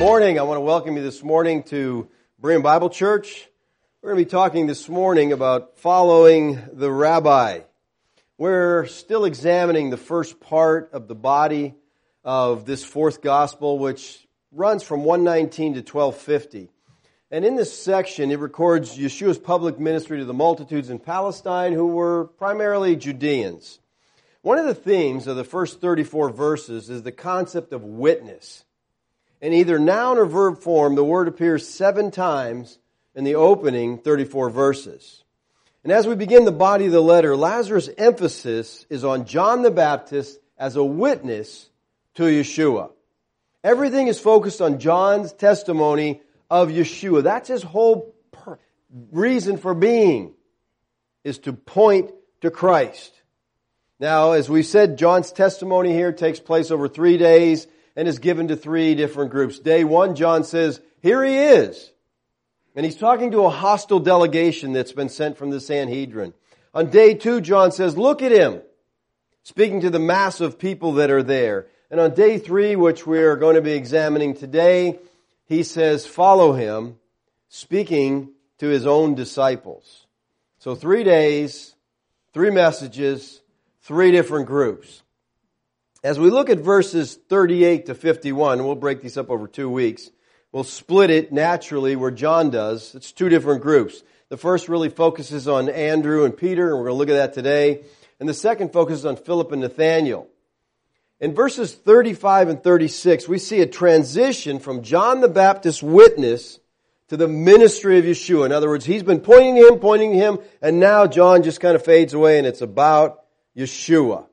morning. I want to welcome you this morning to Berean Bible Church. We're going to be talking this morning about following the rabbi. We're still examining the first part of the body of this fourth gospel, which runs from 119 to 1250. And in this section, it records Yeshua's public ministry to the multitudes in Palestine who were primarily Judeans. One of the themes of the first 34 verses is the concept of witness. In either noun or verb form, the word appears seven times in the opening 34 verses. And as we begin the body of the letter, Lazarus' emphasis is on John the Baptist as a witness to Yeshua. Everything is focused on John's testimony of Yeshua. That's his whole per- reason for being, is to point to Christ. Now, as we said, John's testimony here takes place over three days and is given to three different groups. Day one, John says, here he is. And he's talking to a hostile delegation that's been sent from the Sanhedrin. On day two, John says, look at him, speaking to the mass of people that are there. And on day three, which we're going to be examining today, he says, follow him, speaking to his own disciples. So three days, three messages, three different groups. As we look at verses 38 to 51, we'll break these up over two weeks. We'll split it naturally where John does. It's two different groups. The first really focuses on Andrew and Peter, and we're going to look at that today. And the second focuses on Philip and Nathaniel. In verses 35 and 36, we see a transition from John the Baptist's witness to the ministry of Yeshua. In other words, he's been pointing to him, pointing him, and now John just kind of fades away and it's about Yeshua.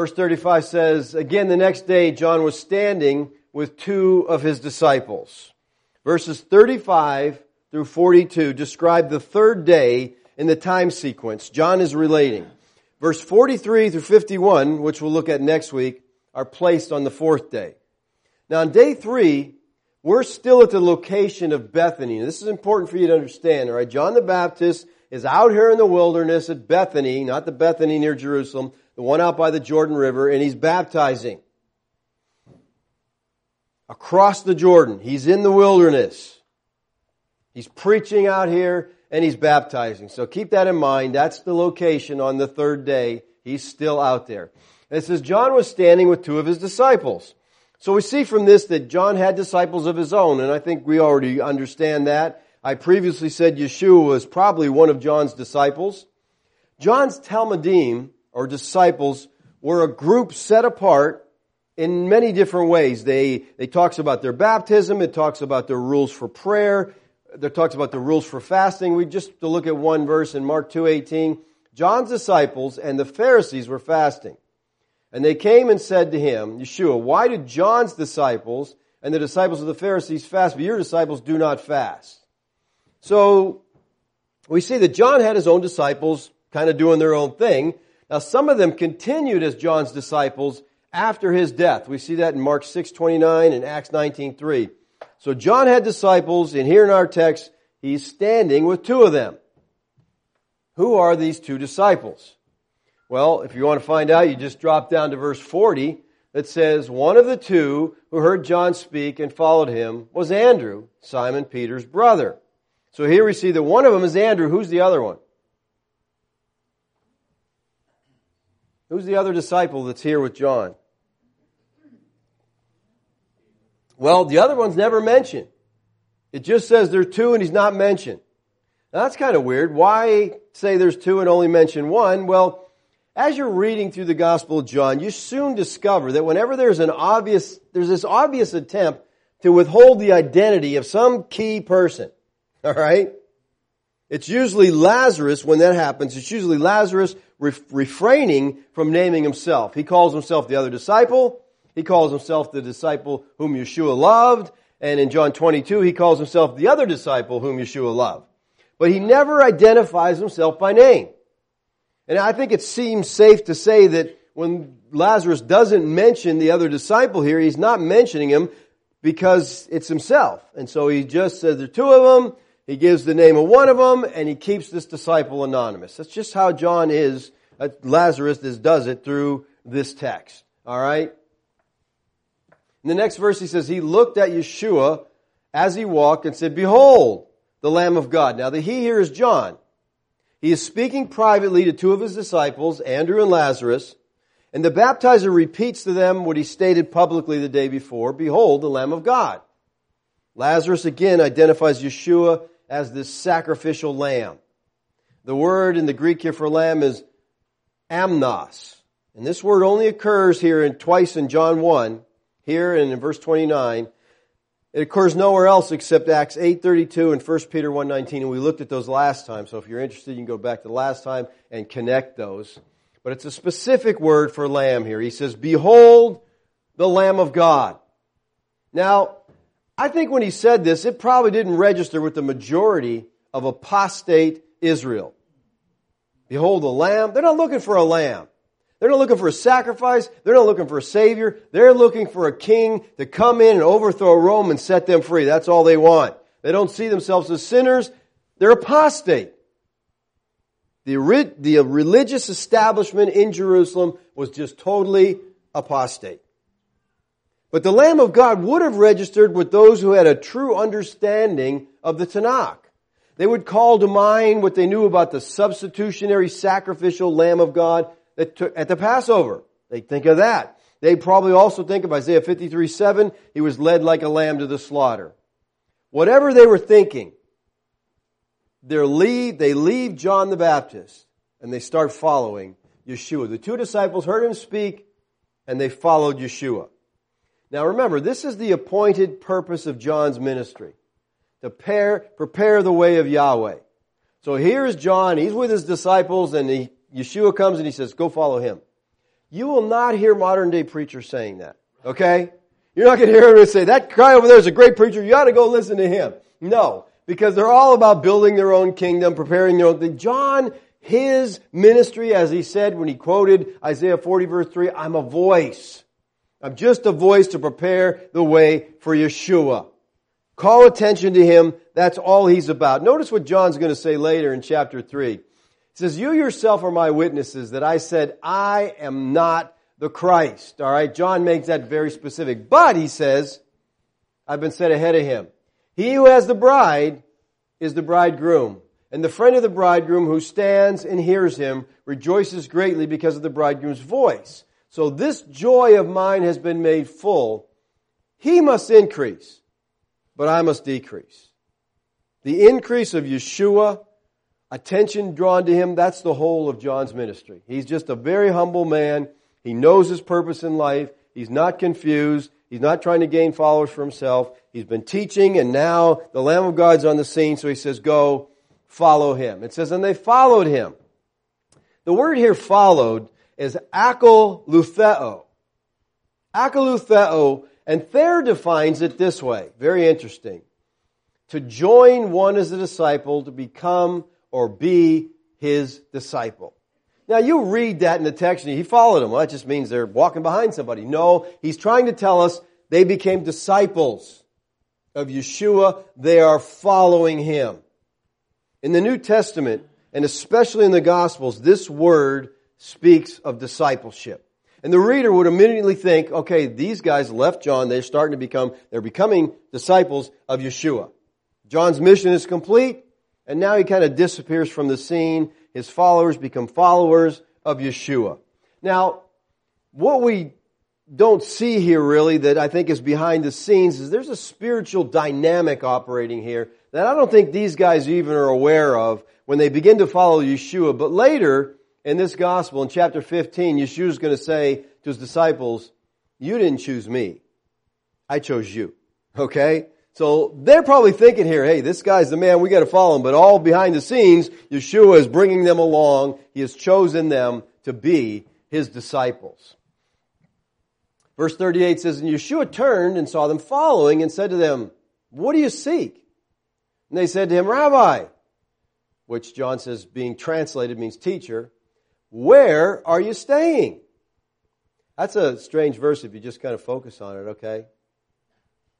Verse 35 says, Again, the next day, John was standing with two of his disciples. Verses 35 through 42 describe the third day in the time sequence. John is relating. Verse 43 through 51, which we'll look at next week, are placed on the fourth day. Now, on day three, we're still at the location of Bethany. This is important for you to understand, all right? John the Baptist is out here in the wilderness at Bethany, not the Bethany near Jerusalem, the one out by the Jordan River, and he's baptizing. Across the Jordan. He's in the wilderness. He's preaching out here and he's baptizing. So keep that in mind. That's the location on the third day. He's still out there. And it says John was standing with two of his disciples. So we see from this that John had disciples of his own, and I think we already understand that. I previously said Yeshua was probably one of John's disciples. John's talmidim, or disciples, were a group set apart in many different ways. They, they talks about their baptism, it talks about their rules for prayer, there talks about the rules for fasting. We just to look at one verse in Mark 2:18. John's disciples and the Pharisees were fasting. And they came and said to him, Yeshua, why did John's disciples and the disciples of the Pharisees fast, but your disciples do not fast? So we see that John had his own disciples kind of doing their own thing. Now some of them continued as John's disciples after his death. We see that in Mark 6:29 and Acts 19:3. So John had disciples, and here in our text, he's standing with two of them. Who are these two disciples? Well, if you want to find out, you just drop down to verse 40 that says, One of the two who heard John speak and followed him was Andrew, Simon Peter's brother. So here we see that one of them is Andrew. Who's the other one? Who's the other disciple that's here with John? Well, the other one's never mentioned. It just says there are two and he's not mentioned. Now, that's kind of weird. Why say there's two and only mention one? Well, as you're reading through the Gospel of John, you soon discover that whenever there's an obvious, there's this obvious attempt to withhold the identity of some key person. All right? It's usually Lazarus when that happens. It's usually Lazarus refraining from naming himself. He calls himself the other disciple. He calls himself the disciple whom Yeshua loved. And in John 22, he calls himself the other disciple whom Yeshua loved. But he never identifies himself by name. And I think it seems safe to say that when Lazarus doesn't mention the other disciple here, he's not mentioning him because it's himself. And so he just says there are two of them. He gives the name of one of them and he keeps this disciple anonymous. That's just how John is, uh, Lazarus does it through this text. All right? In the next verse, he says, He looked at Yeshua as he walked and said, Behold, the Lamb of God. Now, the he here is John. He is speaking privately to two of his disciples, Andrew and Lazarus, and the baptizer repeats to them what he stated publicly the day before Behold, the Lamb of God. Lazarus again identifies Yeshua as this sacrificial lamb. The word in the Greek here for lamb is amnos. And this word only occurs here in, twice in John 1, here and in verse 29. It occurs nowhere else except Acts 8.32 and 1 Peter 1.19, and we looked at those last time, so if you're interested, you can go back to the last time and connect those. But it's a specific word for lamb here. He says, Behold the Lamb of God. Now, I think when he said this, it probably didn't register with the majority of apostate Israel. Behold the lamb. They're not looking for a lamb. They're not looking for a sacrifice. They're not looking for a savior. They're looking for a king to come in and overthrow Rome and set them free. That's all they want. They don't see themselves as sinners. They're apostate. The, the religious establishment in Jerusalem was just totally apostate. But the Lamb of God would have registered with those who had a true understanding of the Tanakh. They would call to mind what they knew about the substitutionary sacrificial Lamb of God that took, at the Passover. They think of that. They probably also think of Isaiah 53, 7, he was led like a lamb to the slaughter. Whatever they were thinking, they leave John the Baptist and they start following Yeshua. The two disciples heard him speak and they followed Yeshua. Now remember, this is the appointed purpose of John's ministry. To prepare, prepare the way of Yahweh. So here's John, he's with his disciples and he, Yeshua comes and he says, go follow him. You will not hear modern day preachers saying that. Okay? You're not going to hear him say, that guy over there is a great preacher, you ought to go listen to him. No. Because they're all about building their own kingdom, preparing their own thing. John, his ministry, as he said when he quoted Isaiah 40 verse 3, I'm a voice. I'm just a voice to prepare the way for Yeshua. Call attention to him. That's all he's about. Notice what John's going to say later in chapter 3. He says, You yourself are my witnesses that I said, I am not the Christ. All right. John makes that very specific. But he says, I've been set ahead of him. He who has the bride is the bridegroom. And the friend of the bridegroom who stands and hears him rejoices greatly because of the bridegroom's voice. So this joy of mine has been made full. He must increase, but I must decrease. The increase of Yeshua, attention drawn to him, that's the whole of John's ministry. He's just a very humble man. He knows his purpose in life. He's not confused. He's not trying to gain followers for himself. He's been teaching and now the Lamb of God's on the scene, so he says, go follow him. It says, and they followed him. The word here followed is akoloutheo. Akoloutheo, and Thayer defines it this way. Very interesting. To join one as a disciple, to become or be his disciple. Now you read that in the text and he followed him. Well, that just means they're walking behind somebody. No, he's trying to tell us they became disciples of Yeshua. They are following him. In the New Testament, and especially in the Gospels, this word speaks of discipleship. And the reader would immediately think, okay, these guys left John, they're starting to become, they're becoming disciples of Yeshua. John's mission is complete, and now he kind of disappears from the scene. His followers become followers of Yeshua. Now, what we don't see here really that I think is behind the scenes is there's a spiritual dynamic operating here that I don't think these guys even are aware of when they begin to follow Yeshua. But later, in this gospel, in chapter 15, Yeshua is going to say to his disciples, you didn't choose me. I chose you. Okay? So they're probably thinking here, hey, this guy's the man, we gotta follow him. But all behind the scenes, Yeshua is bringing them along. He has chosen them to be his disciples. Verse 38 says, And Yeshua turned and saw them following and said to them, What do you seek? And they said to him, Rabbi, which John says being translated means teacher. Where are you staying? That's a strange verse if you just kind of focus on it, okay?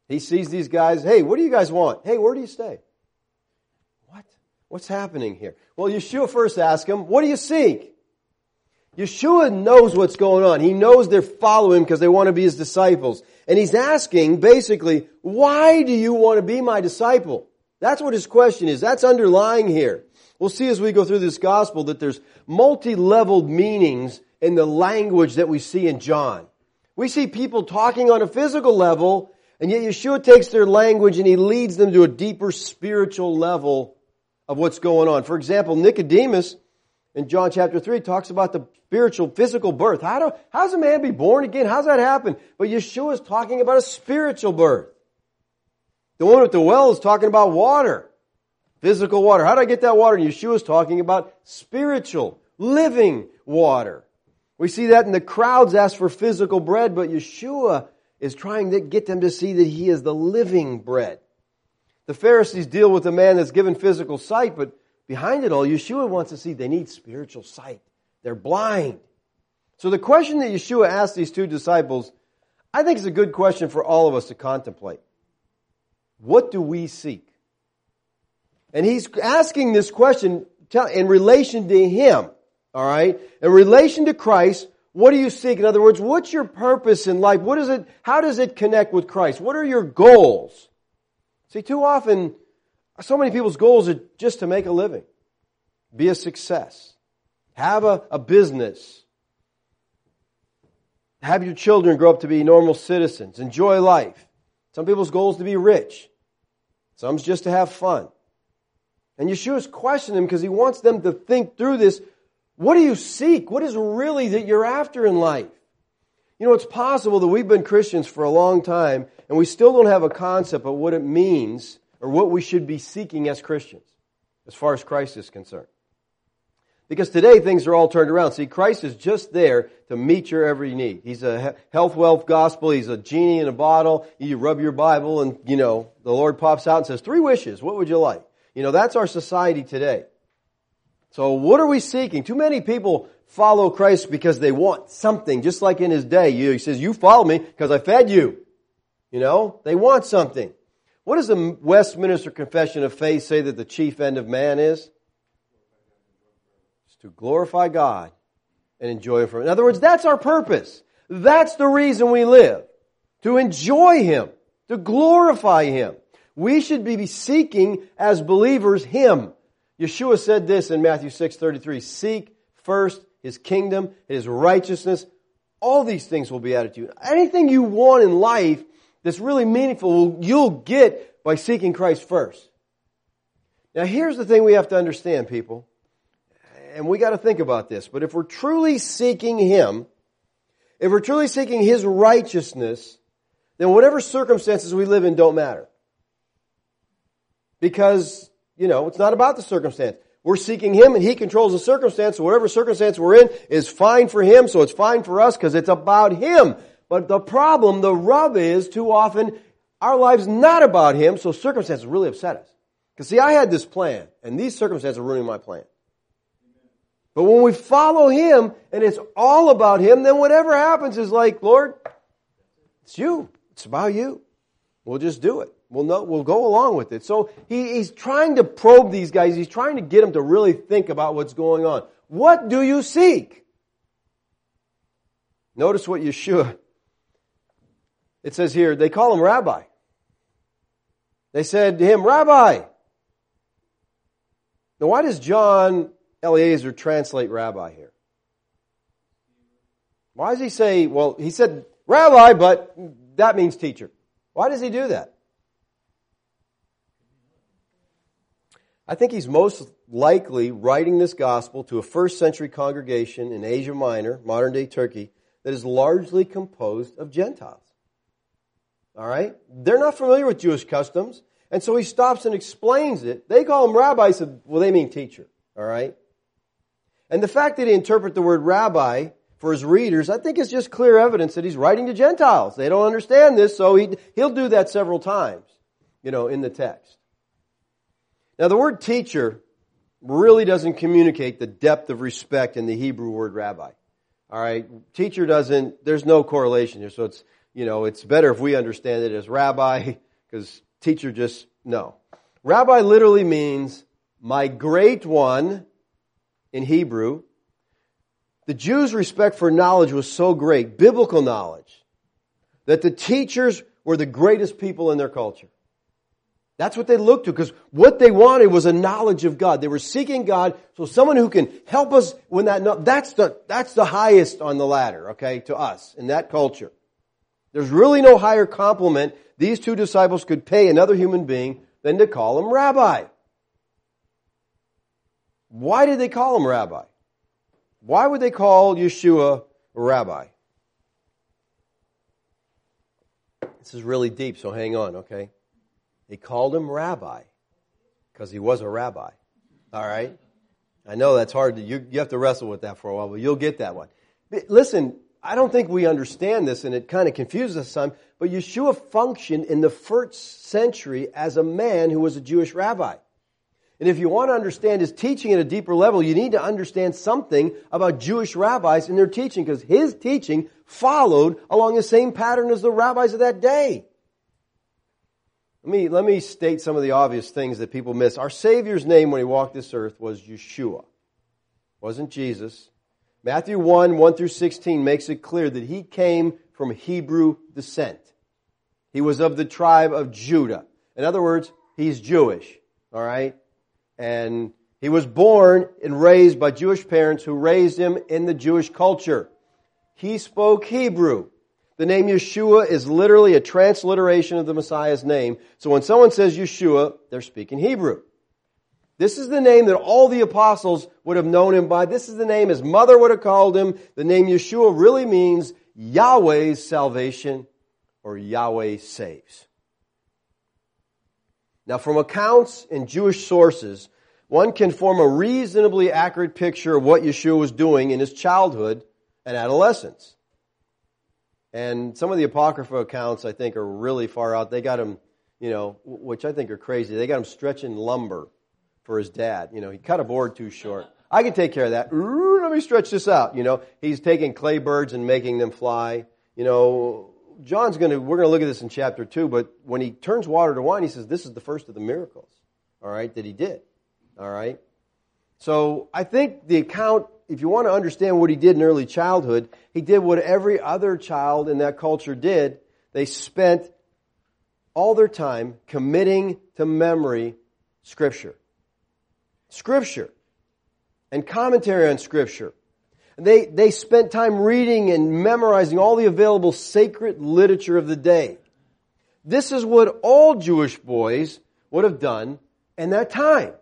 He sees these guys, hey, what do you guys want? Hey, where do you stay? What? What's happening here? Well, Yeshua first asks him, what do you seek? Yeshua knows what's going on. He knows they're following because they want to be his disciples. And he's asking basically, why do you want to be my disciple? That's what his question is. That's underlying here. We'll see as we go through this gospel that there's multi-leveled meanings in the language that we see in John. We see people talking on a physical level, and yet Yeshua takes their language and he leads them to a deeper spiritual level of what's going on. For example, Nicodemus in John chapter 3 talks about the spiritual, physical birth. How, do, how does a man be born again? How does that happen? But Yeshua is talking about a spiritual birth. The one at the well is talking about water. Physical water. How do I get that water? And Yeshua is talking about spiritual, living water. We see that in the crowds ask for physical bread, but Yeshua is trying to get them to see that He is the living bread. The Pharisees deal with a man that's given physical sight, but behind it all, Yeshua wants to see they need spiritual sight. They're blind. So the question that Yeshua asked these two disciples, I think is a good question for all of us to contemplate. What do we seek? And he's asking this question in relation to him. All right? In relation to Christ, what do you seek? In other words, what's your purpose in life? What is it, how does it connect with Christ? What are your goals? See, too often, so many people's goals are just to make a living, be a success, have a, a business, have your children grow up to be normal citizens, enjoy life. Some people's goals to be rich. Some's just to have fun. And Yeshua's questioning them because he wants them to think through this. What do you seek? What is really that you're after in life? You know, it's possible that we've been Christians for a long time and we still don't have a concept of what it means or what we should be seeking as Christians as far as Christ is concerned. Because today things are all turned around. See, Christ is just there to meet your every need. He's a health, wealth gospel. He's a genie in a bottle. You rub your Bible and, you know, the Lord pops out and says, three wishes. What would you like? You know, that's our society today. So what are we seeking? Too many people follow Christ because they want something, just like in his day. He says, you follow me because I fed you. You know, they want something. What does the Westminster Confession of Faith say that the chief end of man is? It's to glorify God and enjoy Him. In other words, that's our purpose. That's the reason we live. To enjoy Him. To glorify Him. We should be seeking as believers Him. Yeshua said this in Matthew 6:33, "Seek first his kingdom, his righteousness, all these things will be added to you." Anything you want in life that's really meaningful you'll get by seeking Christ first. Now here's the thing we have to understand, people. And we got to think about this, but if we're truly seeking him, if we're truly seeking his righteousness, then whatever circumstances we live in don't matter. Because, you know, it's not about the circumstance. We're seeking Him and He controls the circumstance. So whatever circumstance we're in is fine for Him, so it's fine for us because it's about Him. But the problem, the rub is too often our lives not about Him, so circumstances really upset us. Because see, I had this plan, and these circumstances are ruining my plan. But when we follow Him and it's all about Him, then whatever happens is like, Lord, it's you. It's about you. We'll just do it. We'll, know, we'll go along with it. So he, he's trying to probe these guys. He's trying to get them to really think about what's going on. What do you seek? Notice what Yeshua, it says here, they call him rabbi. They said to him, Rabbi. Now why does John Eliezer translate rabbi here? Why does he say, well, he said rabbi, but that means teacher. Why does he do that? I think he's most likely writing this gospel to a first century congregation in Asia Minor, modern day Turkey, that is largely composed of Gentiles. All right? They're not familiar with Jewish customs, and so he stops and explains it. They call him rabbi, well, they mean teacher. All right? And the fact that he interpret the word rabbi for his readers, I think it's just clear evidence that he's writing to Gentiles. They don't understand this, so he, he'll do that several times, you know, in the text. Now, the word teacher really doesn't communicate the depth of respect in the Hebrew word rabbi. All right, teacher doesn't. There's no correlation here, so it's you know it's better if we understand it as rabbi because teacher just no. Rabbi literally means my great one in Hebrew. The Jews' respect for knowledge was so great, biblical knowledge, that the teachers were the greatest people in their culture. That's what they looked to because what they wanted was a knowledge of God. They were seeking God, so someone who can help us when that, that's the, that's the highest on the ladder, okay, to us in that culture. There's really no higher compliment these two disciples could pay another human being than to call him rabbi. Why did they call him rabbi? Why would they call Yeshua rabbi? This is really deep, so hang on, okay? They called him rabbi because he was a rabbi. All right? I know that's hard to, you, you have to wrestle with that for a while, but you'll get that one. Listen, I don't think we understand this and it kind of confuses us some, but Yeshua functioned in the first century as a man who was a Jewish rabbi. And if you want to understand his teaching at a deeper level, you need to understand something about Jewish rabbis and their teaching because his teaching followed along the same pattern as the rabbis of that day. Let me, let me state some of the obvious things that people miss. Our Savior's name when he walked this earth was Yeshua. It wasn't Jesus. Matthew 1, 1 through 16 makes it clear that he came from Hebrew descent. He was of the tribe of Judah. In other words, he's Jewish. All right? And he was born and raised by Jewish parents who raised him in the Jewish culture. He spoke Hebrew. The name Yeshua is literally a transliteration of the Messiah's name. So when someone says Yeshua, they're speaking Hebrew. This is the name that all the apostles would have known him by. This is the name his mother would have called him. The name Yeshua really means Yahweh's salvation or Yahweh saves. Now, from accounts in Jewish sources, one can form a reasonably accurate picture of what Yeshua was doing in his childhood and adolescence. And some of the Apocrypha accounts, I think, are really far out. They got him, you know, which I think are crazy. They got him stretching lumber for his dad. You know, he cut a board too short. I can take care of that. Let me stretch this out. You know, he's taking clay birds and making them fly. You know, John's going to, we're going to look at this in chapter 2, but when he turns water to wine, he says, this is the first of the miracles, all right, that he did. All right? So I think the account if you want to understand what he did in early childhood, he did what every other child in that culture did. They spent all their time committing to memory Scripture. Scripture. And commentary on Scripture. They, they spent time reading and memorizing all the available sacred literature of the day. This is what all Jewish boys would have done in that time.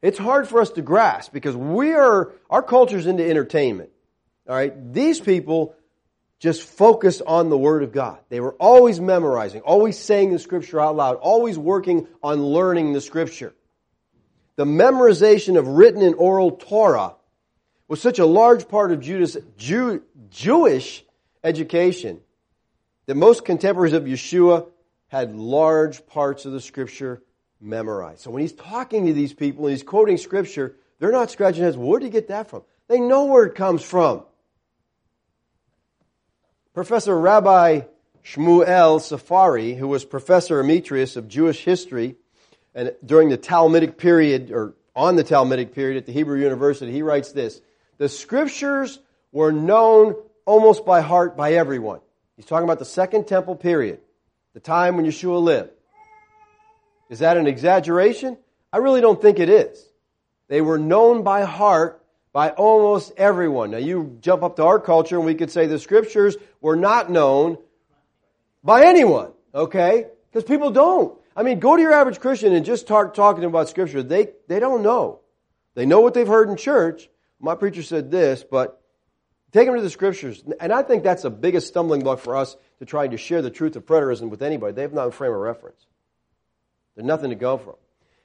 It's hard for us to grasp because we are, our culture's into entertainment. All right. These people just focused on the Word of God. They were always memorizing, always saying the Scripture out loud, always working on learning the Scripture. The memorization of written and oral Torah was such a large part of Judas, Jew, Jewish education that most contemporaries of Yeshua had large parts of the Scripture memorized. So when he's talking to these people and he's quoting scripture, they're not scratching heads. Where did he get that from? They know where it comes from. Professor Rabbi Shmuel Safrai, who was professor emeritus of Jewish history and during the Talmudic period, or on the Talmudic period at the Hebrew University, he writes this The scriptures were known almost by heart by everyone. He's talking about the Second Temple period, the time when Yeshua lived. Is that an exaggeration? I really don't think it is. They were known by heart by almost everyone. Now you jump up to our culture and we could say the scriptures were not known by anyone, okay? Because people don't. I mean, go to your average Christian and just start talking about scripture. They, they don't know. They know what they've heard in church. My preacher said this, but take them to the scriptures. And I think that's the biggest stumbling block for us to try to share the truth of preterism with anybody. They have no frame of reference. There's nothing to go from.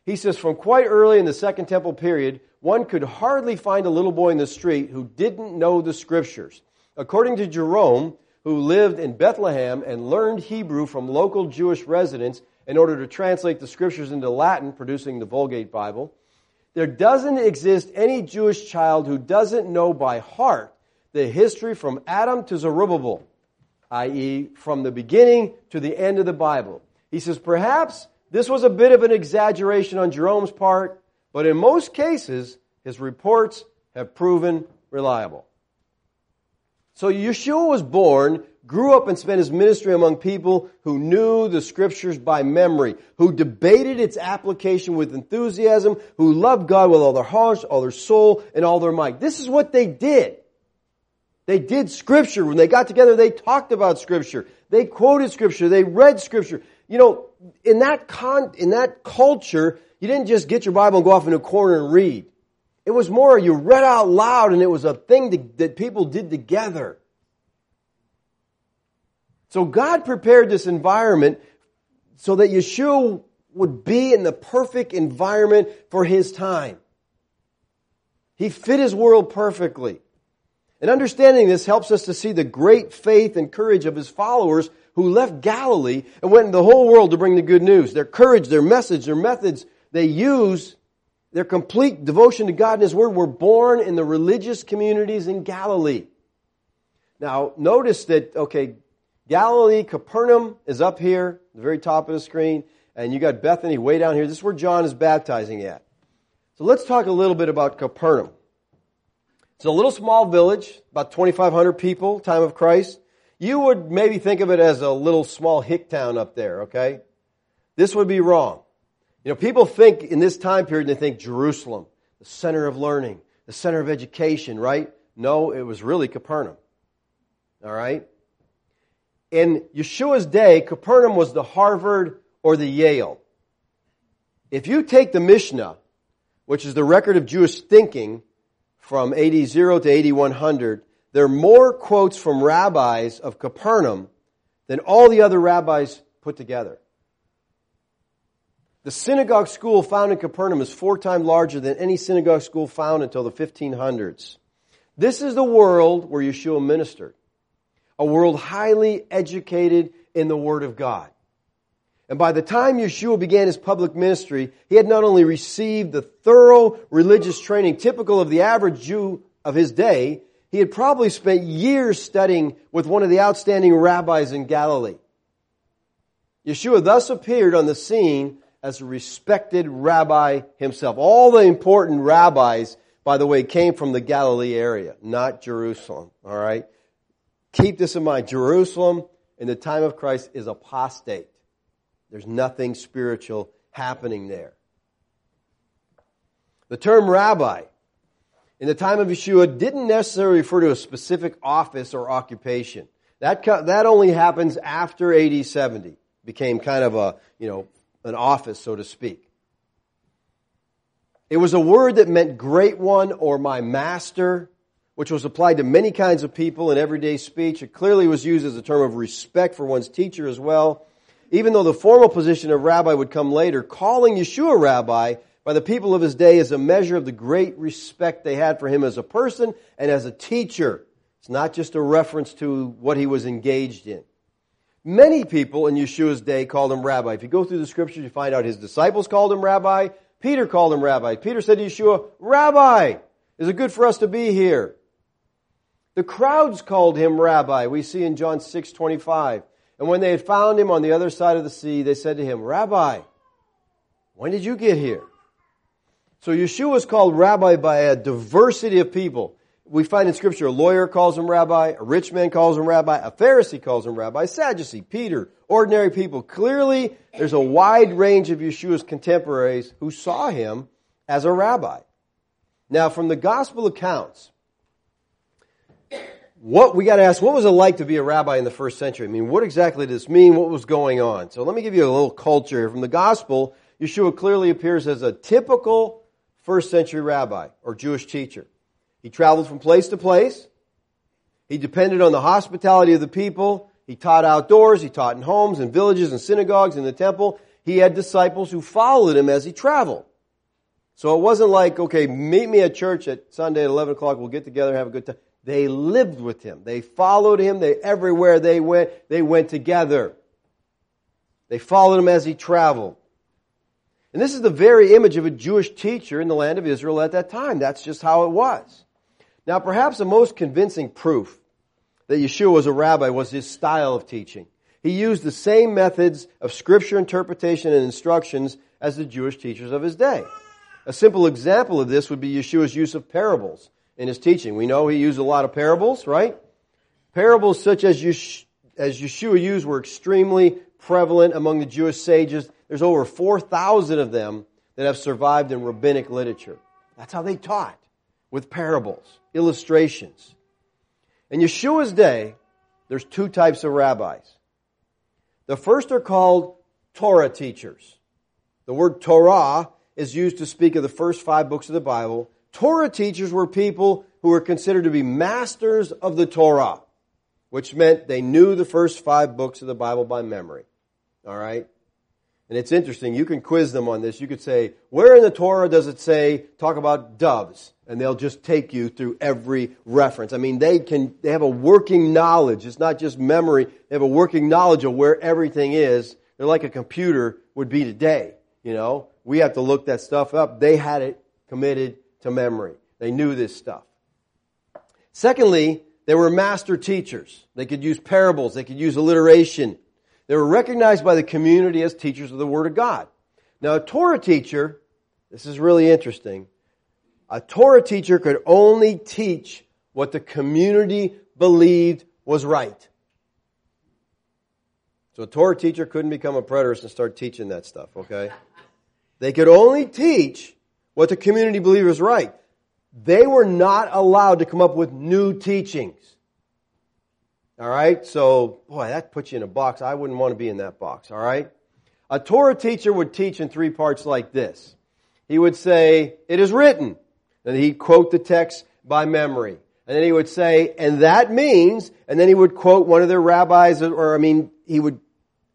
He says, from quite early in the Second Temple period, one could hardly find a little boy in the street who didn't know the scriptures. According to Jerome, who lived in Bethlehem and learned Hebrew from local Jewish residents in order to translate the scriptures into Latin, producing the Vulgate Bible, there doesn't exist any Jewish child who doesn't know by heart the history from Adam to Zerubbabel, i.e., from the beginning to the end of the Bible. He says, perhaps this was a bit of an exaggeration on Jerome's part, but in most cases, his reports have proven reliable. So Yeshua was born, grew up and spent his ministry among people who knew the scriptures by memory, who debated its application with enthusiasm, who loved God with all their heart, all their soul, and all their might. This is what they did. They did scripture. When they got together, they talked about scripture. They quoted scripture. They read scripture. You know, in that con, in that culture, you didn't just get your Bible and go off in a corner and read. It was more you read out loud and it was a thing to, that people did together. So God prepared this environment so that Yeshua would be in the perfect environment for his time. He fit his world perfectly. And understanding this helps us to see the great faith and courage of his followers who left Galilee and went into the whole world to bring the good news. Their courage, their message, their methods they use, their complete devotion to God and his word were born in the religious communities in Galilee. Now, notice that, okay, Galilee, Capernaum is up here, the very top of the screen, and you got Bethany way down here. This is where John is baptizing at. So let's talk a little bit about Capernaum. It's a little small village, about 2,500 people, time of Christ. You would maybe think of it as a little small hick town up there, okay? This would be wrong. You know, people think in this time period, they think Jerusalem, the center of learning, the center of education, right? No, it was really Capernaum. All right? In Yeshua's day, Capernaum was the Harvard or the Yale. If you take the Mishnah, which is the record of Jewish thinking, from AD 0 to AD 100, there are more quotes from rabbis of Capernaum than all the other rabbis put together. The synagogue school found in Capernaum is four times larger than any synagogue school found until the 1500s. This is the world where Yeshua ministered. A world highly educated in the Word of God. And by the time Yeshua began his public ministry, he had not only received the thorough religious training typical of the average Jew of his day, he had probably spent years studying with one of the outstanding rabbis in Galilee. Yeshua thus appeared on the scene as a respected rabbi himself. All the important rabbis, by the way, came from the Galilee area, not Jerusalem. All right? Keep this in mind. Jerusalem in the time of Christ is apostate. There's nothing spiritual happening there. The term rabbi in the time of Yeshua didn't necessarily refer to a specific office or occupation. That, that only happens after AD 70. Became kind of a, you know, an office, so to speak. It was a word that meant great one or my master, which was applied to many kinds of people in everyday speech. It clearly was used as a term of respect for one's teacher as well even though the formal position of rabbi would come later, calling Yeshua rabbi by the people of his day is a measure of the great respect they had for him as a person and as a teacher. It's not just a reference to what he was engaged in. Many people in Yeshua's day called him rabbi. If you go through the scriptures, you find out his disciples called him rabbi. Peter called him rabbi. Peter said to Yeshua, Rabbi, is it good for us to be here? The crowds called him rabbi. We see in John 6, 25. And when they had found him on the other side of the sea, they said to him, Rabbi, when did you get here? So Yeshua is called rabbi by a diversity of people. We find in scripture a lawyer calls him rabbi, a rich man calls him rabbi, a Pharisee calls him rabbi, Sadducee, Peter, ordinary people. Clearly, there's a wide range of Yeshua's contemporaries who saw him as a rabbi. Now, from the gospel accounts, what we got to ask, what was it like to be a rabbi in the first century? I mean, what exactly does this mean? What was going on? So let me give you a little culture here. From the gospel, Yeshua clearly appears as a typical first century rabbi or Jewish teacher. He traveled from place to place. He depended on the hospitality of the people. He taught outdoors. He taught in homes and villages and synagogues in the temple. He had disciples who followed him as he traveled. So it wasn't like, okay, meet me at church at Sunday at 11 o'clock. We'll get together, have a good time. They lived with him. They followed him. They, everywhere they went, they went together. They followed him as he traveled. And this is the very image of a Jewish teacher in the land of Israel at that time. That's just how it was. Now, perhaps the most convincing proof that Yeshua was a rabbi was his style of teaching. He used the same methods of scripture interpretation and instructions as the Jewish teachers of his day. A simple example of this would be Yeshua's use of parables in his teaching. We know he used a lot of parables, right? Parables such as, as Yeshua used were extremely prevalent among the Jewish sages. There's over 4,000 of them that have survived in rabbinic literature. That's how they taught, with parables, illustrations. In Yeshua's day, there's two types of rabbis. The first are called Torah teachers. The word Torah is used to speak of the first five books of the Bible. Torah teachers were people who were considered to be masters of the Torah, which meant they knew the first five books of the Bible by memory. All right? And it's interesting, you can quiz them on this. You could say, where in the Torah does it say, talk about doves? And they'll just take you through every reference. I mean, they can, they have a working knowledge. It's not just memory. They have a working knowledge of where everything is. They're like a computer would be today. You know, we have to look that stuff up. They had it committed to memory. They knew this stuff. Secondly, they were master teachers. They could use parables. They could use alliteration. They were recognized by the community as teachers of the Word of God. Now, a Torah teacher, this is really interesting. A Torah teacher could only teach what the community believed was right. So a Torah teacher couldn't become a preterist and start teaching that stuff, okay? They could only teach what the community believed was right. They were not allowed to come up with new teachings. All right? So, boy, that puts you in a box. I wouldn't want to be in that box. All right? A Torah teacher would teach in three parts like this. He would say, it is written. And he'd quote the text by memory. And then he would say, and that means, and then he would quote one of their rabbis, or I mean, he would,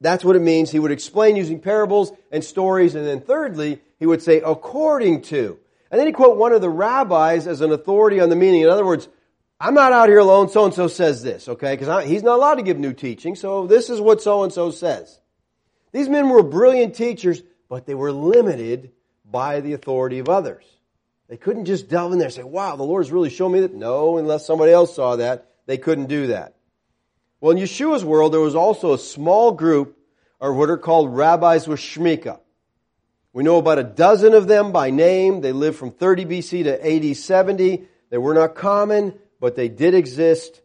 that's what it means. He would explain using parables and stories. And then thirdly, he would say, according to. And then he quote one of the rabbis as an authority on the meaning. In other words, I'm not out here alone. So and so says this, okay? Because he's not allowed to give new teaching. So this is what so and so says. These men were brilliant teachers, but they were limited by the authority of others. They couldn't just delve in there and say, wow, the Lord's really shown me that. No, unless somebody else saw that, they couldn't do that. Well, in Yeshua's world, there was also a small group, or what are called rabbis with shmika. We know about a dozen of them by name. They lived from 30 BC to AD 70. They were not common but they did exist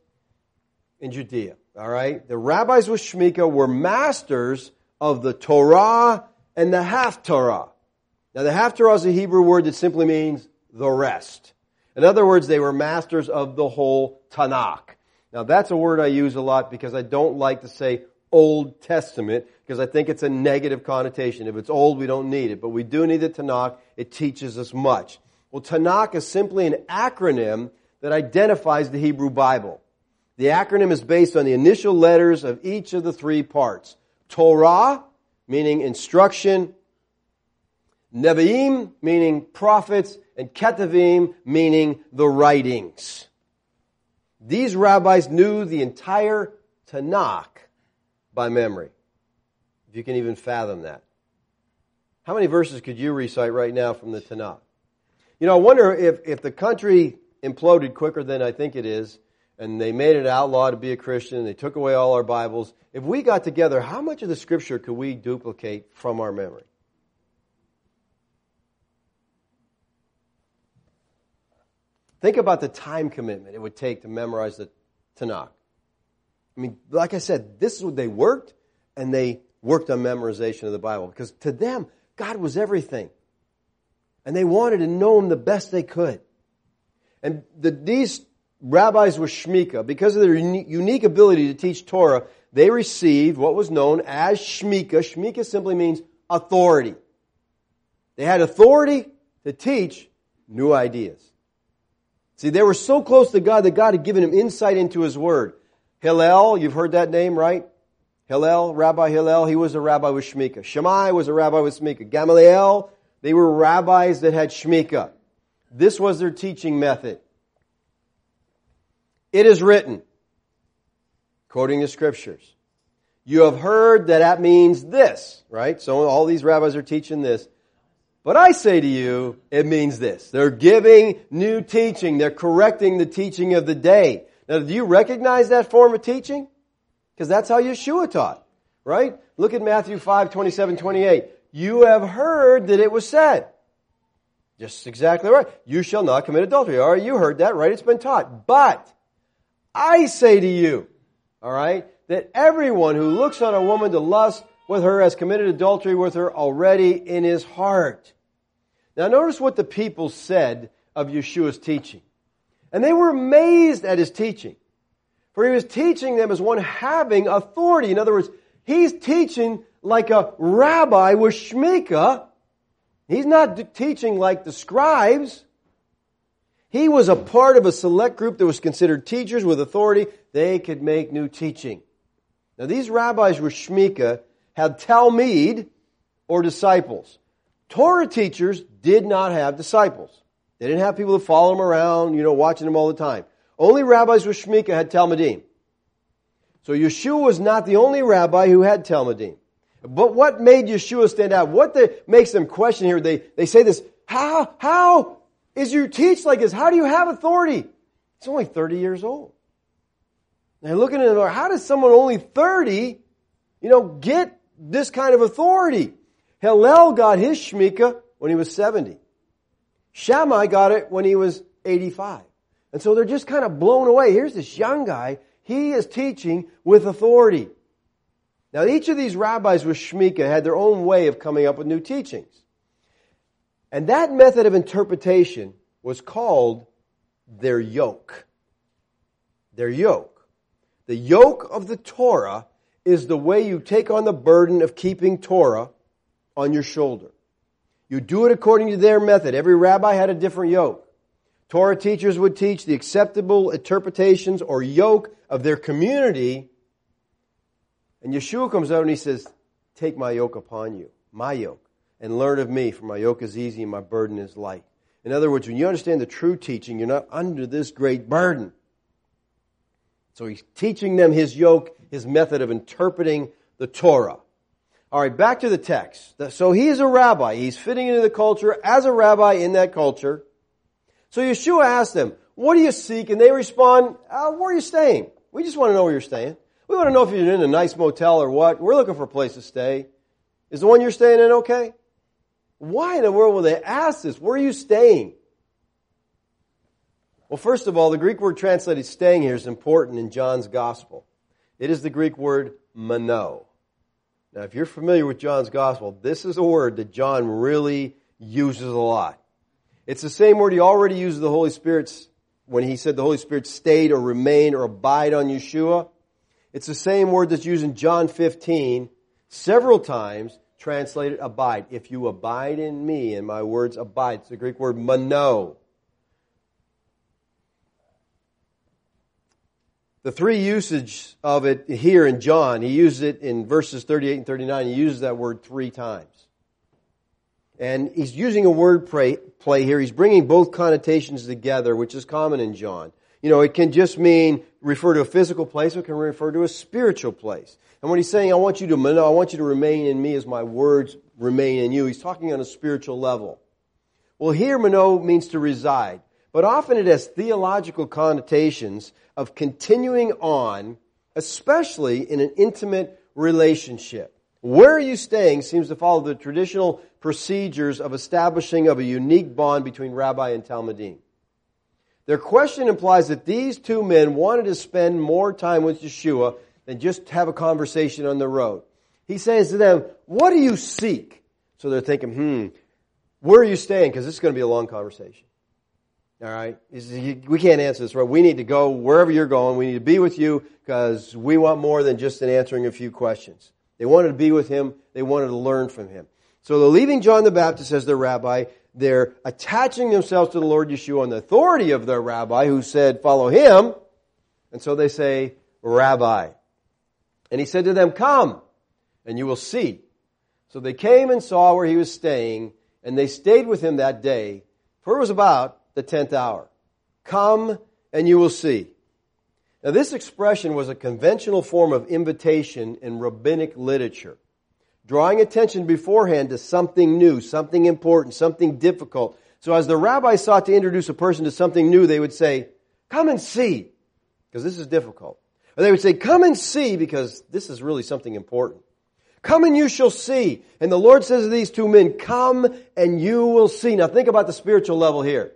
in Judea. All right? The rabbis with Shmika were masters of the Torah and the Haftarah. Now, the Haftarah is a Hebrew word that simply means the rest. In other words, they were masters of the whole Tanakh. Now, that's a word I use a lot because I don't like to say Old Testament because I think it's a negative connotation. If it's old, we don't need it, but we do need the Tanakh. It teaches us much. Well, Tanakh is simply an acronym that identifies the Hebrew Bible. The acronym is based on the initial letters of each of the three parts. Torah, meaning instruction, Nevi'im, meaning prophets, and Ketuvim, meaning the writings. These rabbis knew the entire Tanakh by memory. If you can even fathom that. How many verses could you recite right now from the Tanakh? You know, I wonder if, if the country imploded quicker than I think it is, and they made it outlaw to be a Christian, they took away all our Bibles. If we got together, how much of the Scripture could we duplicate from our memory? Think about the time commitment it would take to memorize the Tanakh. I mean, like I said, this is what they worked, and they worked on memorization of the Bible because to them, God was everything. And they wanted to know Him the best they could. And the, these rabbis were Shmika, because of their unique ability to teach Torah, they received what was known as Shmika. Shmika simply means authority. They had authority to teach new ideas. See, they were so close to God that God had given them insight into His Word. Hillel, you've heard that name, right? Hillel, Rabbi Hillel, he was a rabbi with Shmika. Shammai was a rabbi with Shmika. Gamaliel, they were rabbis that had Shmika. This was their teaching method. It is written, quoting the scriptures. You have heard that that means this, right? So all these rabbis are teaching this. But I say to you, it means this. They're giving new teaching. They're correcting the teaching of the day. Now, do you recognize that form of teaching? Because that's how Yeshua taught, right? Look at Matthew 5, 27, 28. You have heard that it was said. Just exactly right. You shall not commit adultery. All right, you heard that, right? It's been taught. But I say to you, all right, that everyone who looks on a woman to lust with her has committed adultery with her already in his heart. Now notice what the people said of Yeshua's teaching. And they were amazed at his teaching. For he was teaching them as one having authority. In other words, he's teaching like a rabbi with shmika. He's not teaching like the scribes. He was a part of a select group that was considered teachers with authority. They could make new teaching. Now these rabbis with shmika had talmid or disciples. Torah teachers did not have disciples. They didn't have people to follow them around, you know, watching them all the time. Only rabbis with shmika had talmidim. So Yeshua was not the only rabbi who had talmidim. But what made Yeshua stand out? What makes them question here? They, they say this, how, how is you teach like this? How do you have authority? It's only 30 years old. Now looking at it, how does someone only 30, you know, get this kind of authority? Hillel got his shmika when he was 70. Shammai got it when he was 85. And so they're just kind of blown away. Here's this young guy. He is teaching with authority. Now, each of these rabbis with Shmika had their own way of coming up with new teachings. And that method of interpretation was called their yoke. Their yoke. The yoke of the Torah is the way you take on the burden of keeping Torah on your shoulder. You do it according to their method. Every rabbi had a different yoke. Torah teachers would teach the acceptable interpretations or yoke of their community and Yeshua comes out and he says, Take my yoke upon you, my yoke, and learn of me, for my yoke is easy and my burden is light. In other words, when you understand the true teaching, you're not under this great burden. So he's teaching them his yoke, his method of interpreting the Torah. All right, back to the text. So he's a rabbi. He's fitting into the culture as a rabbi in that culture. So Yeshua asks them, what do you seek? And they respond, uh, where are you staying? We just want to know where you're staying. We want to know if you're in a nice motel or what. We're looking for a place to stay. Is the one you're staying in okay? Why in the world will they ask this? Where are you staying? Well, first of all, the Greek word translated staying here is important in John's gospel. It is the Greek word meno. Now, if you're familiar with John's gospel, this is a word that John really uses a lot. It's the same word he already uses the Holy Spirit's when he said the Holy Spirit stayed or remained or abide on Yeshua. It's the same word that's used in John 15 several times, translated abide. If you abide in me and my words abide. It's the Greek word meno. The three usage of it here in John, he uses it in verses 38 and 39. He uses that word three times. And he's using a word play here. He's bringing both connotations together, which is common in John. You know, it can just mean refer to a physical place, it can refer to a spiritual place. And when he's saying, I want you to, I want you to remain in me as my words remain in you, he's talking on a spiritual level. Well, here, meno means to reside, but often it has theological connotations of continuing on, especially in an intimate relationship. Where are you staying seems to follow the traditional procedures of establishing of a unique bond between rabbi and talmidim. Their question implies that these two men wanted to spend more time with Yeshua than just have a conversation on the road. He says to them, what do you seek? So they're thinking, hmm, where are you staying? Because this is going to be a long conversation. All right? We can't answer this, right? We need to go wherever you're going. We need to be with you because we want more than just an answering a few questions. They wanted to be with him. They wanted to learn from him. So they're leaving John the Baptist as their rabbi they're attaching themselves to the Lord Yeshua on the authority of their rabbi who said, follow him. And so they say, Rabbi. And he said to them, come and you will see. So they came and saw where he was staying and they stayed with him that day for it was about the tenth hour. Come and you will see. Now this expression was a conventional form of invitation in rabbinic literature drawing attention beforehand to something new, something important, something difficult. So as the rabbi sought to introduce a person to something new, they would say, come and see, because this is difficult. Or they would say, come and see, because this is really something important. Come and you shall see. And the Lord says to these two men, come and you will see. Now think about the spiritual level here.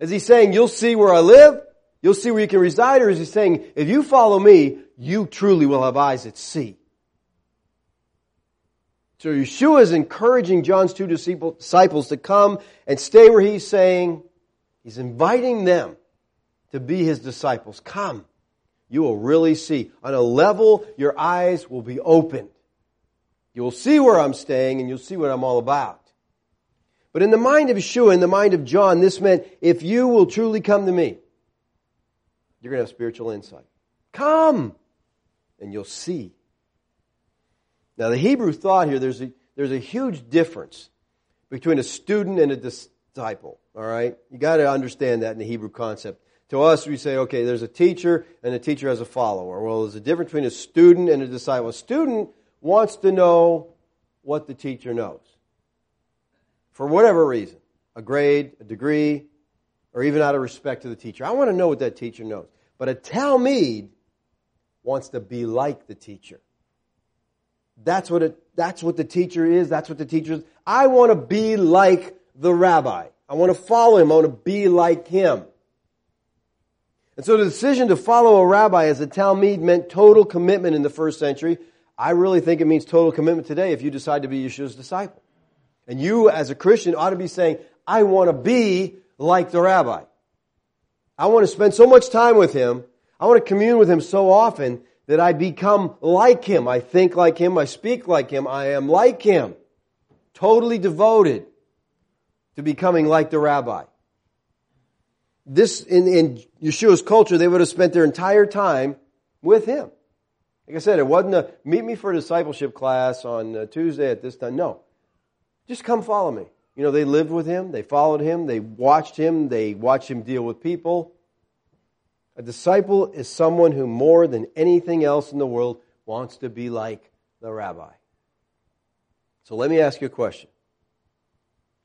Is he saying, you'll see where I live? You'll see where you can reside, or is he saying, if you follow me, you truly will have eyes that see? So Yeshua is encouraging John's two disciples to come and stay where he's saying, he's inviting them to be his disciples. Come. You will really see. On a level, your eyes will be opened. You'll see where I'm staying and you'll see what I'm all about. But in the mind of Yeshua, in the mind of John, this meant if you will truly come to me, you're going to have spiritual insight. Come! And you'll see. Now, the Hebrew thought here, there's a, there's a huge difference between a student and a disciple. All right? You got to understand that in the Hebrew concept. To us, we say, okay, there's a teacher and a teacher has a follower. Well, there's a difference between a student and a disciple. A student wants to know what the teacher knows. For whatever reason. A grade, a degree, or even out of respect to the teacher. I want to know what that teacher knows. But a talmid wants to be like the teacher. That's what it, that's what the teacher is. That's what the teacher is. I want to be like the rabbi. I want to follow him. I want to be like him. And so the decision to follow a rabbi as a talmid meant total commitment in the first century. I really think it means total commitment today if you decide to be Yeshua's disciple. And you as a Christian ought to be saying, I want to be like the rabbi. I want to spend so much time with him. I want to commune with him so often that I become like him. I think like him. I speak like him. I am like him. Totally devoted to becoming like the rabbi. This, in, in Yeshua's culture, they would have spent their entire time with him. Like I said, it wasn't a meet me for a discipleship class on uh, Tuesday at this time. No. Just come follow me. You know, they lived with him, they followed him, they watched him, they watched him deal with people. A disciple is someone who, more than anything else in the world, wants to be like the rabbi. So let me ask you a question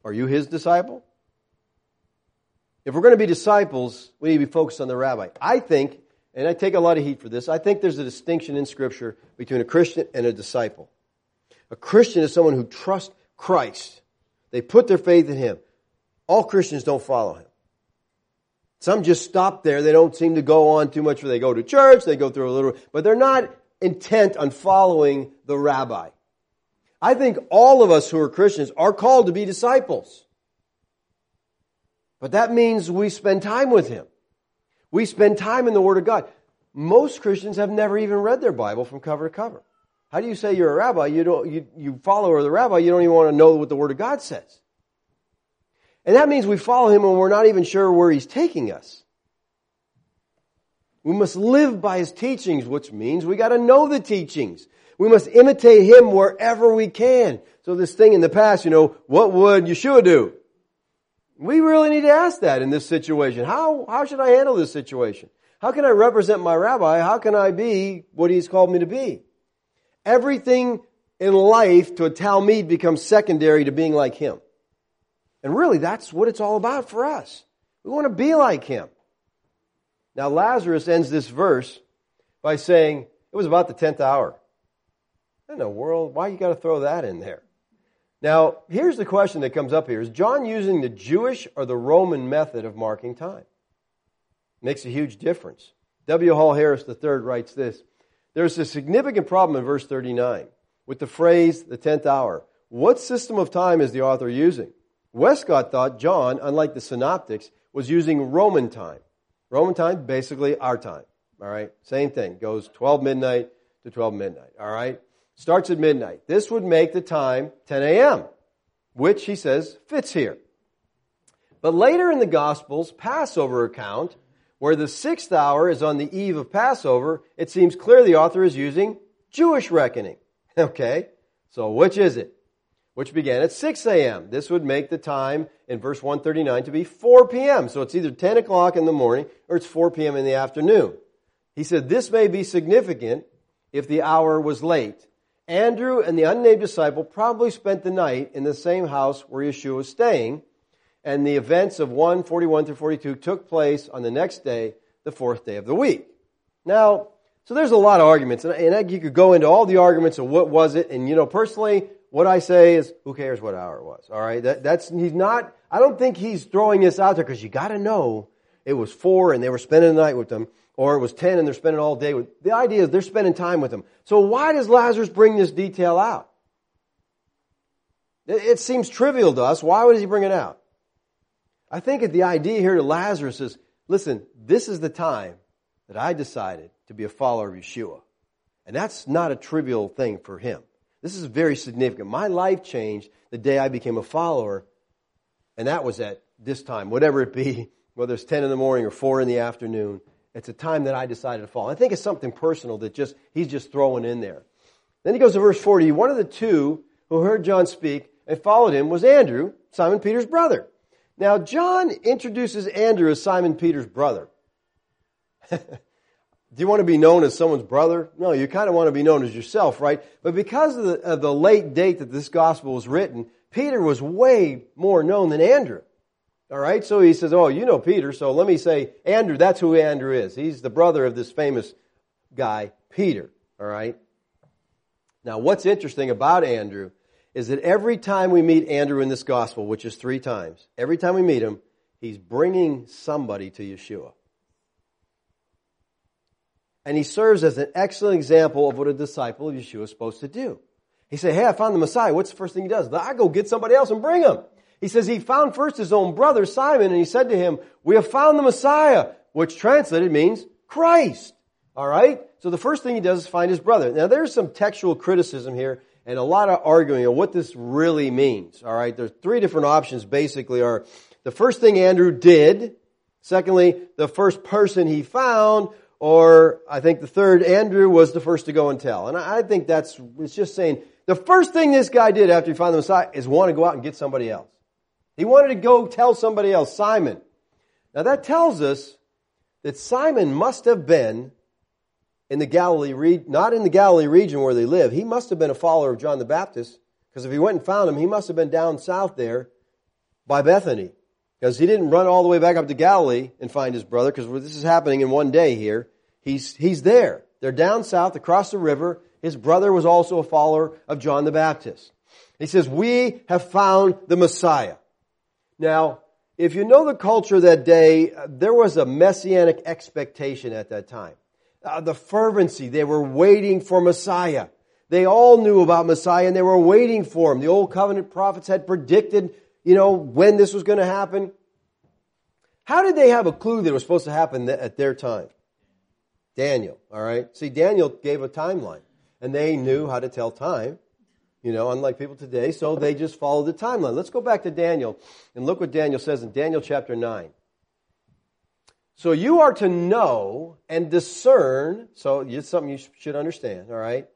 Are you his disciple? If we're going to be disciples, we need to be focused on the rabbi. I think, and I take a lot of heat for this, I think there's a distinction in Scripture between a Christian and a disciple. A Christian is someone who trusts Christ. They put their faith in Him. All Christians don't follow Him. Some just stop there. They don't seem to go on too much. Where they go to church, they go through a little, but they're not intent on following the rabbi. I think all of us who are Christians are called to be disciples. But that means we spend time with Him. We spend time in the Word of God. Most Christians have never even read their Bible from cover to cover. How do you say you're a rabbi? You don't, you, you follow the rabbi, you don't even want to know what the Word of God says. And that means we follow him when we're not even sure where he's taking us. We must live by his teachings, which means we gotta know the teachings. We must imitate him wherever we can. So this thing in the past, you know, what would Yeshua do? We really need to ask that in this situation. How, how should I handle this situation? How can I represent my rabbi? How can I be what he's called me to be? Everything in life to a talmid becomes secondary to being like him. And really, that's what it's all about for us. We want to be like him. Now, Lazarus ends this verse by saying, it was about the 10th hour. In the world, why you got to throw that in there? Now, here's the question that comes up here. Is John using the Jewish or the Roman method of marking time? Makes a huge difference. W. Hall Harris III writes this. There's a significant problem in verse 39 with the phrase the 10th hour. What system of time is the author using? Westcott thought John, unlike the synoptics, was using Roman time. Roman time, basically our time. All right? Same thing. Goes 12 midnight to 12 midnight. All right? Starts at midnight. This would make the time 10 a.m., which he says fits here. But later in the Gospels, Passover account, where the sixth hour is on the eve of Passover, it seems clear the author is using Jewish reckoning. Okay? So which is it? Which began at 6 a.m. This would make the time in verse 139 to be 4 p.m. So it's either 10 o'clock in the morning or it's 4 p.m. in the afternoon. He said this may be significant if the hour was late. Andrew and the unnamed disciple probably spent the night in the same house where Yeshua was staying, and the events of 141 through 42 took place on the next day, the fourth day of the week. Now, so there's a lot of arguments, and, you could go into all the arguments of what was it, and you know, personally, what I say is, who cares what hour it was? All right, that, that's he's not. I don't think he's throwing this out there because you got to know it was four and they were spending the night with them, or it was ten and they're spending all day with. The idea is they're spending time with them. So why does Lazarus bring this detail out? It, it seems trivial to us. Why would he bring it out? I think the idea here to Lazarus is, listen, this is the time that I decided to be a follower of Yeshua. And that's not a trivial thing for him. This is very significant. My life changed the day I became a follower, and that was at this time, whatever it be, whether it's 10 in the morning or 4 in the afternoon. It's a time that I decided to follow. I think it's something personal that just he's just throwing in there. Then he goes to verse 40. One of the two who heard John speak and followed him was Andrew, Simon Peter's brother. Now, John introduces Andrew as Simon Peter's brother. Do you want to be known as someone's brother? No, you kind of want to be known as yourself, right? But because of the, of the late date that this gospel was written, Peter was way more known than Andrew. All right, so he says, "Oh, you know Peter, so let me say Andrew. That's who Andrew is. He's the brother of this famous guy, Peter." All right. Now, what's interesting about Andrew is that every time we meet Andrew in this gospel, which is three times, every time we meet him, he's bringing somebody to Yeshua. And he serves as an excellent example of what a disciple of Yeshua is supposed to do. He said, Hey, I found the Messiah. What's the first thing he does? I go get somebody else and bring him. He says he found first his own brother Simon and he said to him, we have found the Messiah, which translated means Christ. Alright? So the first thing he does is find his brother. Now there's some textual criticism here and a lot of arguing on what this really means. Alright? There's three different options basically are the first thing Andrew did, secondly, the first person he found, or I think the third, Andrew was the first to go and tell. And I think that's, it's just saying, the first thing this guy did after he found the Messiah is want to go out and get somebody else. He wanted to go tell somebody else, Simon. Now that tells us that Simon must have been in the Galilee, not in the Galilee region where they live. He must have been a follower of John the Baptist, because if he went and found him, he must have been down south there by Bethany. Because he didn't run all the way back up to Galilee and find his brother, because this is happening in one day here. He's, he's there. They're down south across the river. His brother was also a follower of John the Baptist. He says, we have found the Messiah. Now, if you know the culture that day, there was a messianic expectation at that time. Uh, the fervency, they were waiting for Messiah. They all knew about Messiah and they were waiting for him. The old covenant prophets had predicted you know, when this was going to happen? How did they have a clue that it was supposed to happen at their time? Daniel, all right? See, Daniel gave a timeline, and they knew how to tell time, you know, unlike people today, so they just followed the timeline. Let's go back to Daniel and look what Daniel says in Daniel chapter 9. So you are to know and discern, so it's something you should understand, all right?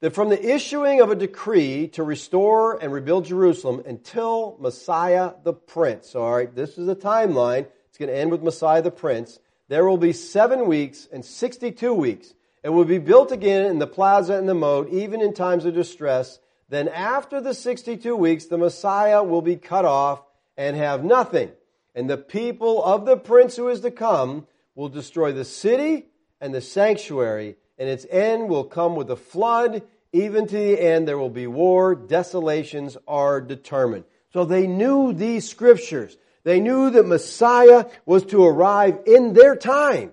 That from the issuing of a decree to restore and rebuild Jerusalem until Messiah the Prince, all right, this is a timeline. It's going to end with Messiah the Prince. There will be seven weeks and 62 weeks. It will be built again in the plaza and the moat, even in times of distress. Then after the 62 weeks, the Messiah will be cut off and have nothing. And the people of the prince who is to come will destroy the city and the sanctuary, and its end will come with a flood even to the end, there will be war. Desolations are determined. So they knew these scriptures. They knew that Messiah was to arrive in their time.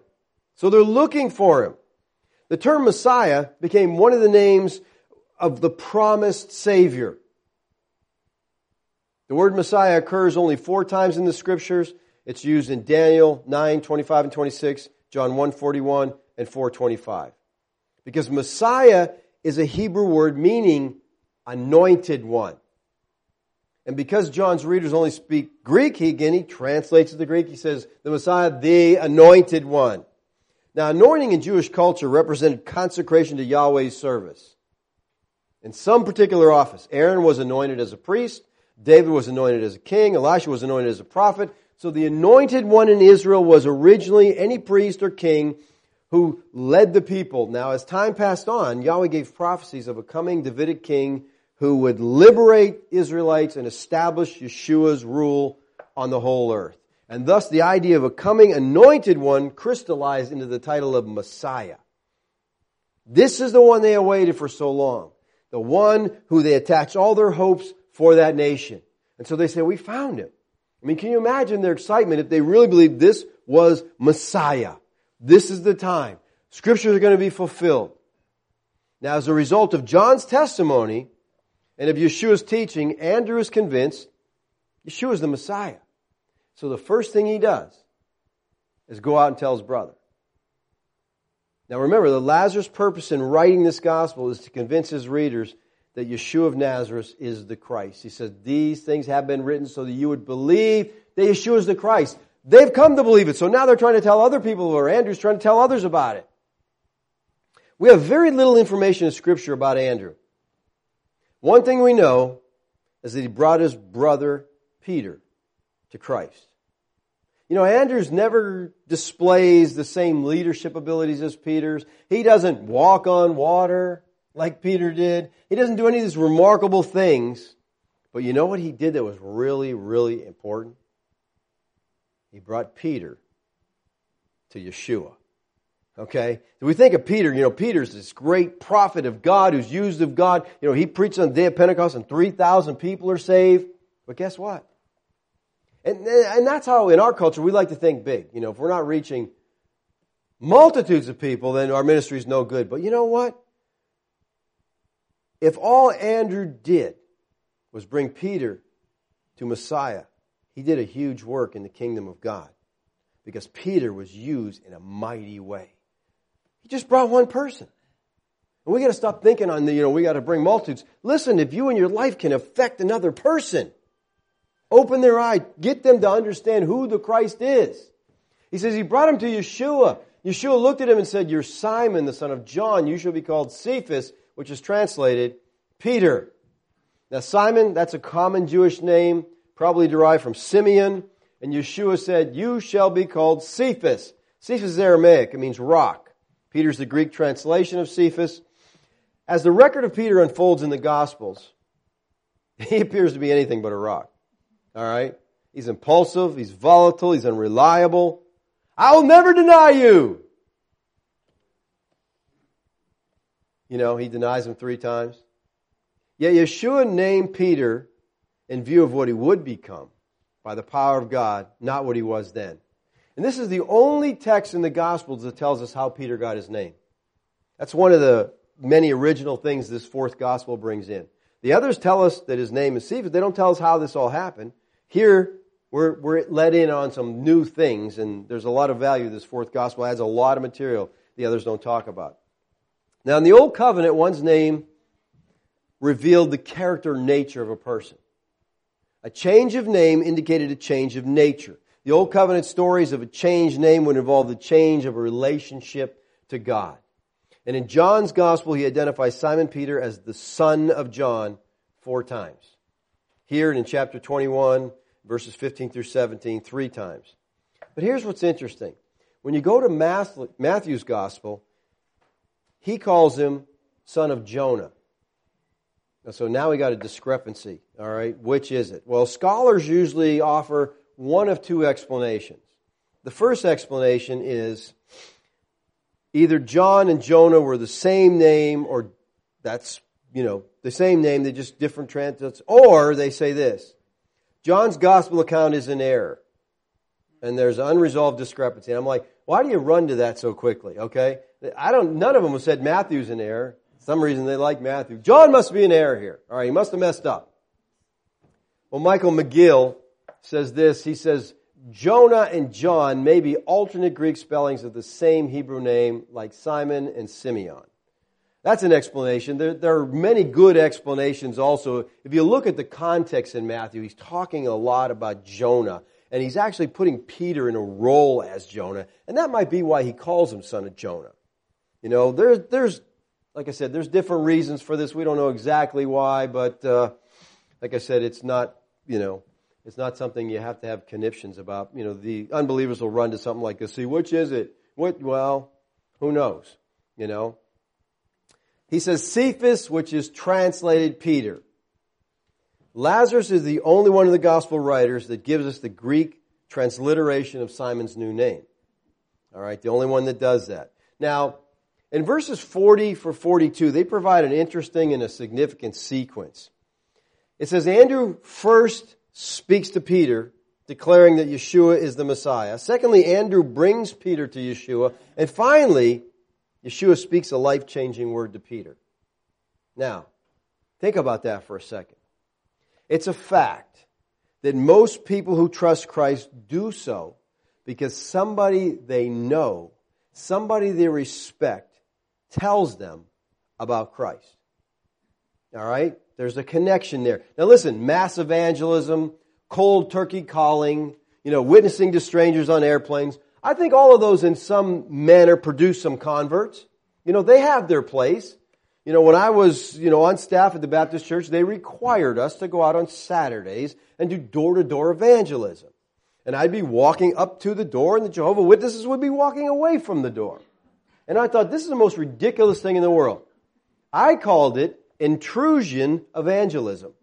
So they're looking for him. The term Messiah became one of the names of the promised Savior. The word Messiah occurs only four times in the scriptures. It's used in Daniel 9, 25 and 26, John 1, 41, and 425. Because Messiah is a Hebrew word meaning anointed one. And because John's readers only speak Greek, he again, he translates to the Greek. He says, the Messiah, the anointed one. Now, anointing in Jewish culture represented consecration to Yahweh's service. In some particular office, Aaron was anointed as a priest, David was anointed as a king, Elisha was anointed as a prophet. So the anointed one in Israel was originally any priest or king who led the people. Now, as time passed on, Yahweh gave prophecies of a coming Davidic king who would liberate Israelites and establish Yeshua's rule on the whole earth. And thus the idea of a coming anointed one crystallized into the title of Messiah. This is the one they awaited for so long. The one who they attached all their hopes for that nation. And so they say, we found him. I mean, can you imagine their excitement if they really believed this was Messiah? This is the time. Scriptures are going to be fulfilled. Now, as a result of John's testimony and of Yeshua's teaching, Andrew is convinced Yeshua is the Messiah. So the first thing he does is go out and tell his brother. Now remember, the Lazarus purpose in writing this gospel is to convince his readers that Yeshua of Nazareth is the Christ. He says, these things have been written so that you would believe that Yeshua is the Christ. They've come to believe it, so now they're trying to tell other people, or Andrew's trying to tell others about it. We have very little information in Scripture about Andrew. One thing we know is that he brought his brother Peter to Christ. You know, Andrews never displays the same leadership abilities as Peter's. He doesn't walk on water like Peter did. He doesn't do any of these remarkable things. But you know what he did that was really, really important? He brought Peter to Yeshua. Okay? So we think of Peter, you know, Peter's this great prophet of God who's used of God. You know, he preached on the day of Pentecost and 3,000 people are saved. But guess what? And, and that's how in our culture we like to think big. You know, if we're not reaching multitudes of people, then our ministry is no good. But you know what? If all Andrew did was bring Peter to Messiah, he did a huge work in the kingdom of God because Peter was used in a mighty way. He just brought one person. And we got to stop thinking on the, you know, we got to bring multitudes. Listen, if you and your life can affect another person, Open their eye. Get them to understand who the Christ is. He says he brought him to Yeshua. Yeshua looked at him and said, You're Simon, the son of John. You shall be called Cephas, which is translated Peter. Now, Simon, that's a common Jewish name, probably derived from Simeon. And Yeshua said, You shall be called Cephas. Cephas is Aramaic, it means rock. Peter's the Greek translation of Cephas. As the record of Peter unfolds in the Gospels, he appears to be anything but a rock. All right? He's impulsive, he's volatile, he's unreliable. I will never deny you. You know, he denies him three times. Yet Yeshua named Peter in view of what he would become by the power of God, not what he was then. And this is the only text in the Gospels that tells us how Peter got his name. That's one of the many original things this fourth Gospel brings in. The others tell us that his name is Cephas. They don't tell us how this all happened. Here, we're, we're let in on some new things, and there's a lot of value. This fourth gospel adds a lot of material the others don't talk about. Now, in the Old Covenant, one's name revealed the character nature of a person. A change of name indicated a change of nature. The Old Covenant stories of a changed name would involve the change of a relationship to God. And in John's Gospel, he identifies Simon Peter as the son of John four times. Here in chapter 21, verses 15 through 17 three times. But here's what's interesting. When you go to Matthew's gospel, he calls him son of Jonah. So now we got a discrepancy, all right? Which is it? Well, scholars usually offer one of two explanations. The first explanation is either John and Jonah were the same name, or that's, you know, the same name, they're just different translations, or they say this John's gospel account is in error. And there's unresolved discrepancy. And I'm like, why do you run to that so quickly? Okay? I don't, none of them said Matthew's in error. Some reason they like Matthew. John must be in error here. All right, he must have messed up. Well, Michael Magill says this. He says, Jonah and John may be alternate Greek spellings of the same Hebrew name, like Simon and Simeon. That's an explanation. There, there, are many good explanations also. If you look at the context in Matthew, he's talking a lot about Jonah, and he's actually putting Peter in a role as Jonah, and that might be why he calls him son of Jonah. You know, there's, there's, like I said, there's different reasons for this. We don't know exactly why, but uh, like I said, it's not, you know, it's not something you have to have conniptions about. You know, the unbelievers will run to something like this. See, which is it? What? Well, who knows? You know, he says Cephas, which is translated Peter. Lazarus is the only one of the gospel writers that gives us the Greek transliteration of Simon's new name. All right, the only one that does that. Now, in verses 40 for 42, they provide an interesting and a significant sequence. It says Andrew first speaks to Peter declaring that Yeshua is the Messiah. Secondly, Andrew brings Peter to Yeshua. And finally, Yeshua speaks a life changing word to Peter. Now, think about that for a second. It's a fact that most people who trust Christ do so because somebody they know, somebody they respect, tells them about Christ. All right? There's a connection there. Now listen, mass evangelism, cold turkey calling, you know, witnessing to strangers on airplanes. I think all of those in some manner produce some converts. You know, they have their place. You know, when I was, you know, on staff at the Baptist church, they required us to go out on Saturdays and do door to door evangelism. And I'd be walking up to the door and the Jehovah Witnesses would be walking away from the door. And I thought, this is the most ridiculous thing in the world. I called it intrusion evangelism.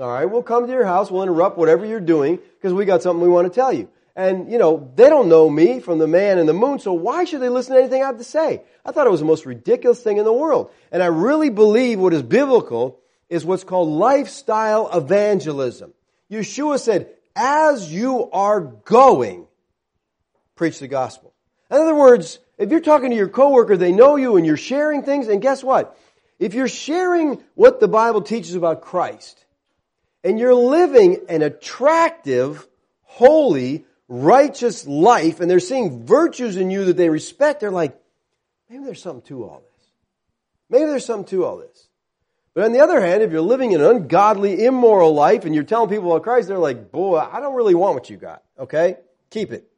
All right, we'll come to your house, we'll interrupt whatever you're doing because we got something we want to tell you. And, you know, they don't know me from the man in the moon, so why should they listen to anything I have to say? I thought it was the most ridiculous thing in the world. And I really believe what is biblical is what's called lifestyle evangelism. Yeshua said, as you are going, preach the gospel. In other words, if you're talking to your coworker, they know you and you're sharing things, and guess what? If you're sharing what the Bible teaches about Christ, and you're living an attractive, holy, righteous life, and they're seeing virtues in you that they respect, they're like, maybe there's something to all this. Maybe there's something to all this. But on the other hand, if you're living an ungodly, immoral life and you're telling people about Christ, they're like, boy, I don't really want what you got. Okay? Keep it.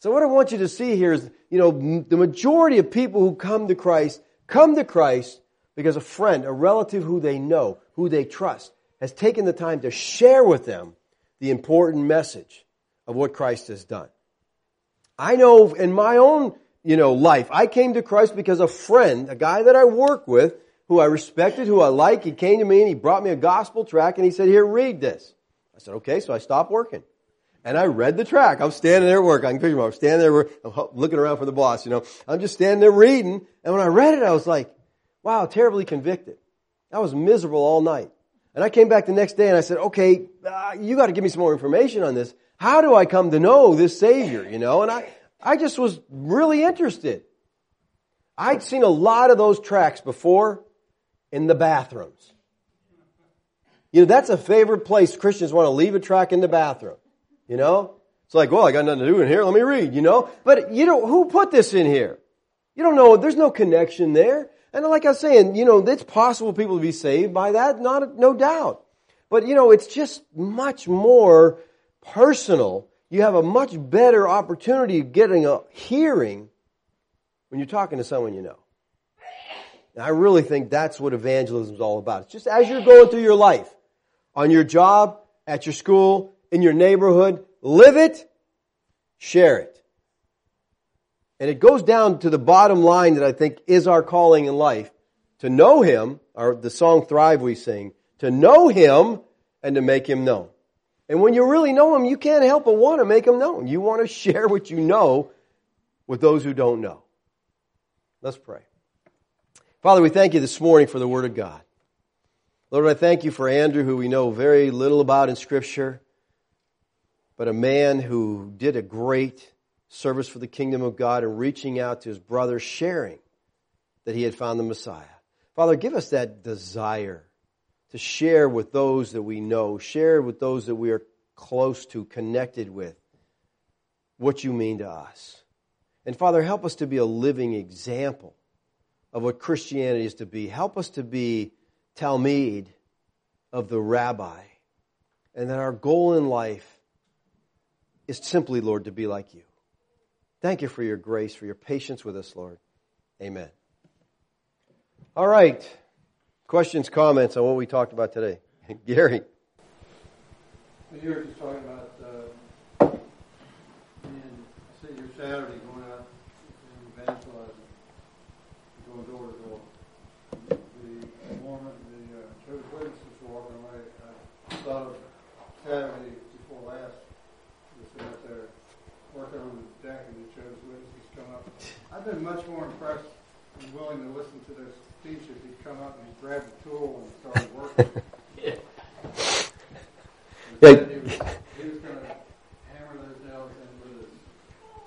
So what I want you to see here is, you know, the majority of people who come to Christ come to Christ because a friend, a relative who they know, who they trust, has taken the time to share with them the important message of what Christ has done. I know in my own, you know, life, I came to Christ because a friend, a guy that I work with, who I respected, who I like, he came to me and he brought me a gospel track and he said, here, read this. I said, okay, so I stopped working. And I read the track. I'm standing there at work. I can picture I'm standing there, looking around for the boss, you know. I'm just standing there reading. And when I read it, I was like, wow, terribly convicted. I was miserable all night. And I came back the next day and I said, okay, uh, you got to give me some more information on this. How do I come to know this Savior, you know? And I, I just was really interested. I'd seen a lot of those tracks before in the bathrooms. You know, that's a favorite place Christians want to leave a track in the bathroom. You know? It's like, well, I got nothing to do in here. Let me read, you know? But you know, who put this in here? You don't know. There's no connection there. And like I was saying, you know, it's possible people to be saved by that, not, no doubt. But you know, it's just much more personal. You have a much better opportunity of getting a hearing when you're talking to someone you know. And I really think that's what evangelism is all about. It's just as you're going through your life, on your job, at your school, in your neighborhood, live it, share it. And it goes down to the bottom line that I think is our calling in life. To know Him, or the song Thrive we sing, to know Him and to make Him known. And when you really know Him, you can't help but want to make Him known. You want to share what you know with those who don't know. Let's pray. Father, we thank you this morning for the Word of God. Lord, I thank you for Andrew, who we know very little about in Scripture, but a man who did a great service for the kingdom of God and reaching out to his brother, sharing that he had found the Messiah. Father, give us that desire to share with those that we know, share with those that we are close to, connected with, what you mean to us. And Father, help us to be a living example of what Christianity is to be. Help us to be talmidim of the rabbi. And that our goal in life is simply, Lord, to be like you. Thank you for your grace, for your patience with us, Lord. Amen. All right. Questions, comments on what we talked about today? Gary. You were just talking about, uh, in, I said your Saturday going out I've been much more impressed and willing to listen to those speeches. He'd come up and he'd grab a tool and start working. yeah. He was, he was going to hammer those nails in with his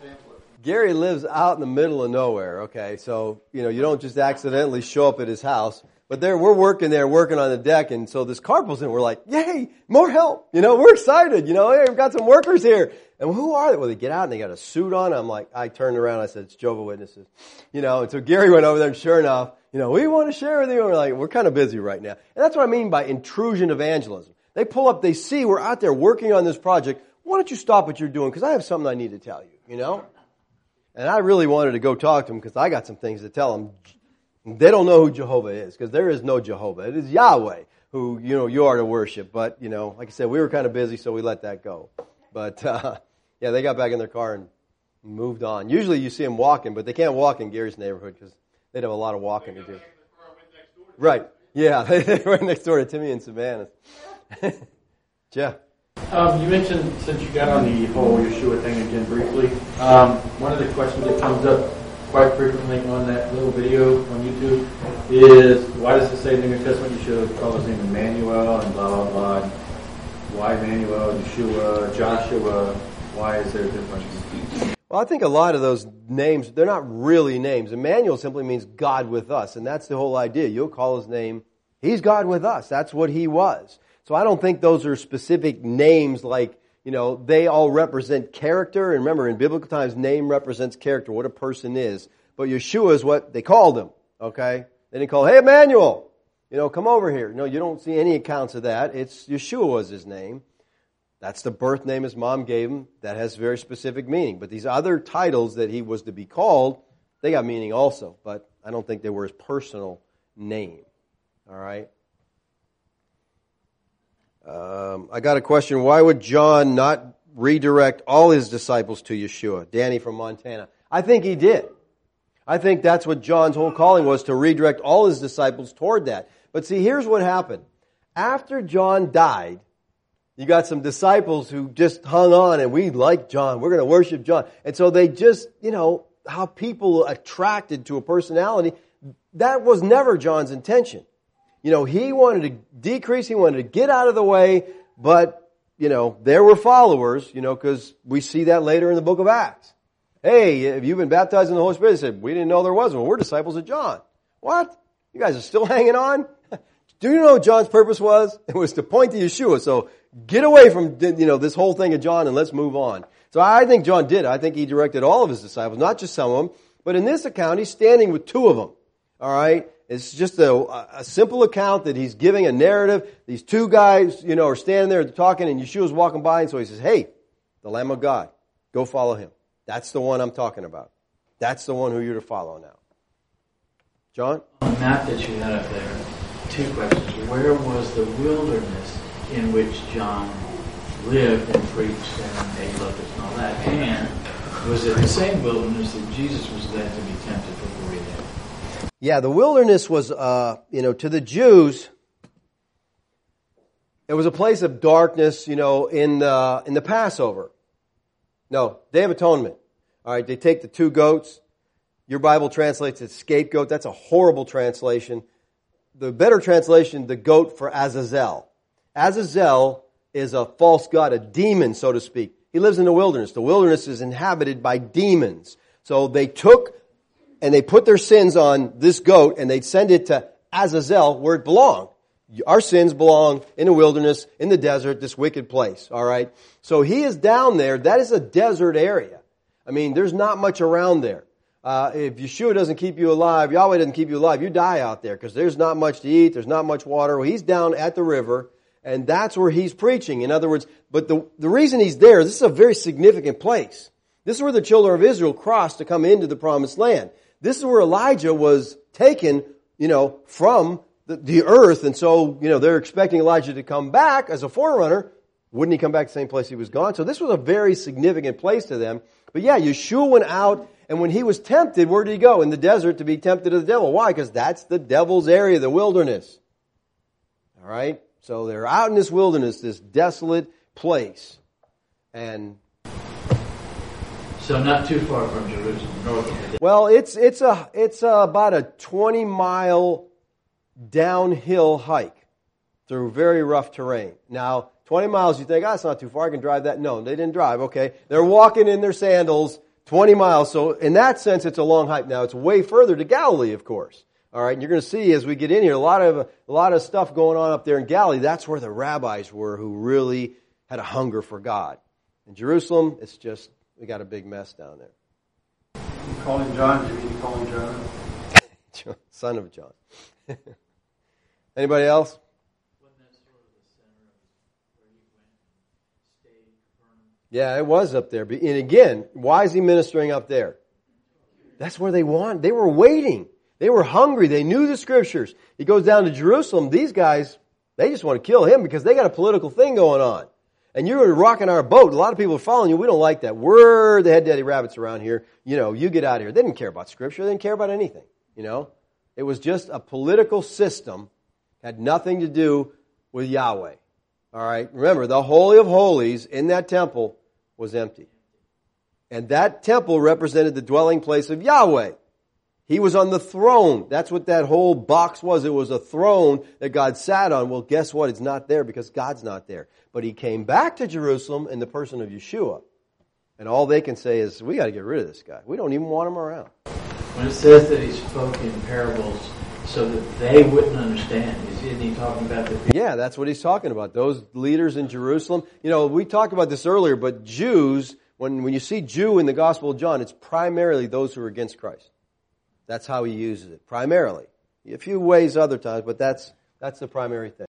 pamphlet. Gary lives out in the middle of nowhere, okay? So, you know, you don't just accidentally show up at his house. But there, we're working there, working on the deck, and so this car in. We're like, yay, more help. You know, we're excited. You know, hey, we've got some workers here. And who are they? Well, they get out and they got a suit on. I'm like, I turned around. I said, it's Jehovah Witnesses. You know, and so Gary went over there and sure enough, you know, we want to share with you. And we're like, we're kind of busy right now. And that's what I mean by intrusion evangelism. They pull up, they see we're out there working on this project. Why don't you stop what you're doing? Because I have something I need to tell you, you know? And I really wanted to go talk to them because I got some things to tell them. They don't know who Jehovah is because there is no Jehovah. It is Yahweh who, you know, you are to worship. But, you know, like I said, we were kind of busy, so we let that go. But, uh, yeah, they got back in their car and moved on. Usually you see them walking, but they can't walk in Gary's neighborhood because they'd have a lot of walking to do. Right. Yeah, they were next door to Timmy and Savannah. Jeff. Um, you mentioned since you got on the whole Yeshua thing again briefly, um, one of the questions that comes up quite frequently on that little video on YouTube is why does it say in the New Testament you should call his name Emmanuel and blah blah blah? Why Emmanuel, Yeshua, Joshua? Why is there a difference? Well, I think a lot of those names, they're not really names. Emmanuel simply means God with us, and that's the whole idea. You'll call his name, he's God with us. That's what he was. So I don't think those are specific names like, you know, they all represent character. And remember, in biblical times, name represents character, what a person is. But Yeshua is what they called him, okay? They didn't call, hey, Emmanuel, you know, come over here. No, you don't see any accounts of that. It's Yeshua was his name. That's the birth name his mom gave him. That has very specific meaning. But these other titles that he was to be called, they got meaning also. But I don't think they were his personal name. All right? Um, I got a question. Why would John not redirect all his disciples to Yeshua? Danny from Montana. I think he did. I think that's what John's whole calling was to redirect all his disciples toward that. But see, here's what happened. After John died, you got some disciples who just hung on and we like John. We're going to worship John. And so they just, you know, how people attracted to a personality, that was never John's intention. You know, he wanted to decrease, he wanted to get out of the way, but, you know, there were followers, you know, because we see that later in the book of Acts. Hey, have you been baptized in the Holy Spirit? They said, we didn't know there was one. We're disciples of John. What? You guys are still hanging on? Do you know John's purpose was? It was to point to Yeshua. So get away from, you know, this whole thing of John and let's move on. So I think John did. I think he directed all of his disciples, not just some of them. But in this account, he's standing with two of them. All right? It's just a, a simple account that he's giving a narrative. These two guys, you know, are standing there talking and Yeshua's walking by and so he says, hey, the Lamb of God, go follow him. That's the one I'm talking about. That's the one who you're to follow now. John? On the map that you had up there, two questions. Where was the wilderness in which John lived and preached and ate locusts and all that? And was it the same wilderness that Jesus was led to be tempted for 40 days? Yeah, the wilderness was, uh, you know, to the Jews, it was a place of darkness, you know, in the, in the Passover. No, Day of Atonement. All right, they take the two goats. Your Bible translates it scapegoat. That's a horrible translation. The better translation, the goat for Azazel. Azazel is a false god, a demon, so to speak. He lives in the wilderness. The wilderness is inhabited by demons. So they took and they put their sins on this goat and they'd send it to Azazel where it belonged. Our sins belong in the wilderness, in the desert, this wicked place. All right. So he is down there. That is a desert area. I mean, there's not much around there. Uh, if Yeshua doesn't keep you alive, Yahweh doesn't keep you alive, you die out there because there's not much to eat. There's not much water. Well, he's down at the river and that's where he's preaching. In other words, but the, the reason he's there, this is a very significant place. This is where the children of Israel crossed to come into the promised land. This is where Elijah was taken, you know, from the, the earth. And so, you know, they're expecting Elijah to come back as a forerunner. Wouldn't he come back the same place he was gone? So this was a very significant place to them. But yeah, Yeshua went out and when he was tempted, where did he go? In the desert to be tempted of the devil. Why? Because that's the devil's area, the wilderness. All right? So they're out in this wilderness, this desolate place. And so not too far from Jerusalem, north well, it's it's a it's a, about a 20 mile downhill hike through very rough terrain. Now, 20 miles, you think, oh, it's not too far. I can drive that. No, they didn't drive. Okay, they're walking in their sandals 20 miles. So in that sense, it's a long hike. Now it's way further to Galilee, of course. All right. And you're going to see as we get in here, a lot of, a lot of stuff going on up there in Galilee. That's where the rabbis were who really had a hunger for God. In Jerusalem, it's just, we got a big mess down there. You call him John, do you mean to call him John? John, son of John. Anybody else? Wasn't that sort of the center of where he went and stayed, Capernaum? Yeah, it was up there. And again, why is he ministering up there? That's where they want. They were waiting. They were hungry. They knew the scriptures. He goes down to Jerusalem. These guys, they just want to kill him because they got a political thing going on. And you're rocking our boat. A lot of people are following you. We don't like that. We're the head daddy rabbits around here. You know, you get out of here. They didn't care about scripture. They didn't care about anything. You know, it was just a political system. Had nothing to do with Yahweh. All right. Remember, the Holy of Holies in that temple was empty. And that temple represented the dwelling place of Yahweh. He was on the throne. That's what that whole box was. It was a throne that God sat on. Well, guess what? It's not there because God's not there. But he came back to Jerusalem in the person of Yeshua. And all they can say is, we got to get rid of this guy. We don't even want him around. When it says that he spoke in parables so that they wouldn't understand, isn't he talking about the people? Yeah, that's what he's talking about. Those leaders in Jerusalem. You know, we talked about this earlier, but Jews, when, when you see Jew in the Gospel of John, it's primarily those who are against Christ. That's how he uses it, primarily. A few ways other times, but that's, that's the primary thing.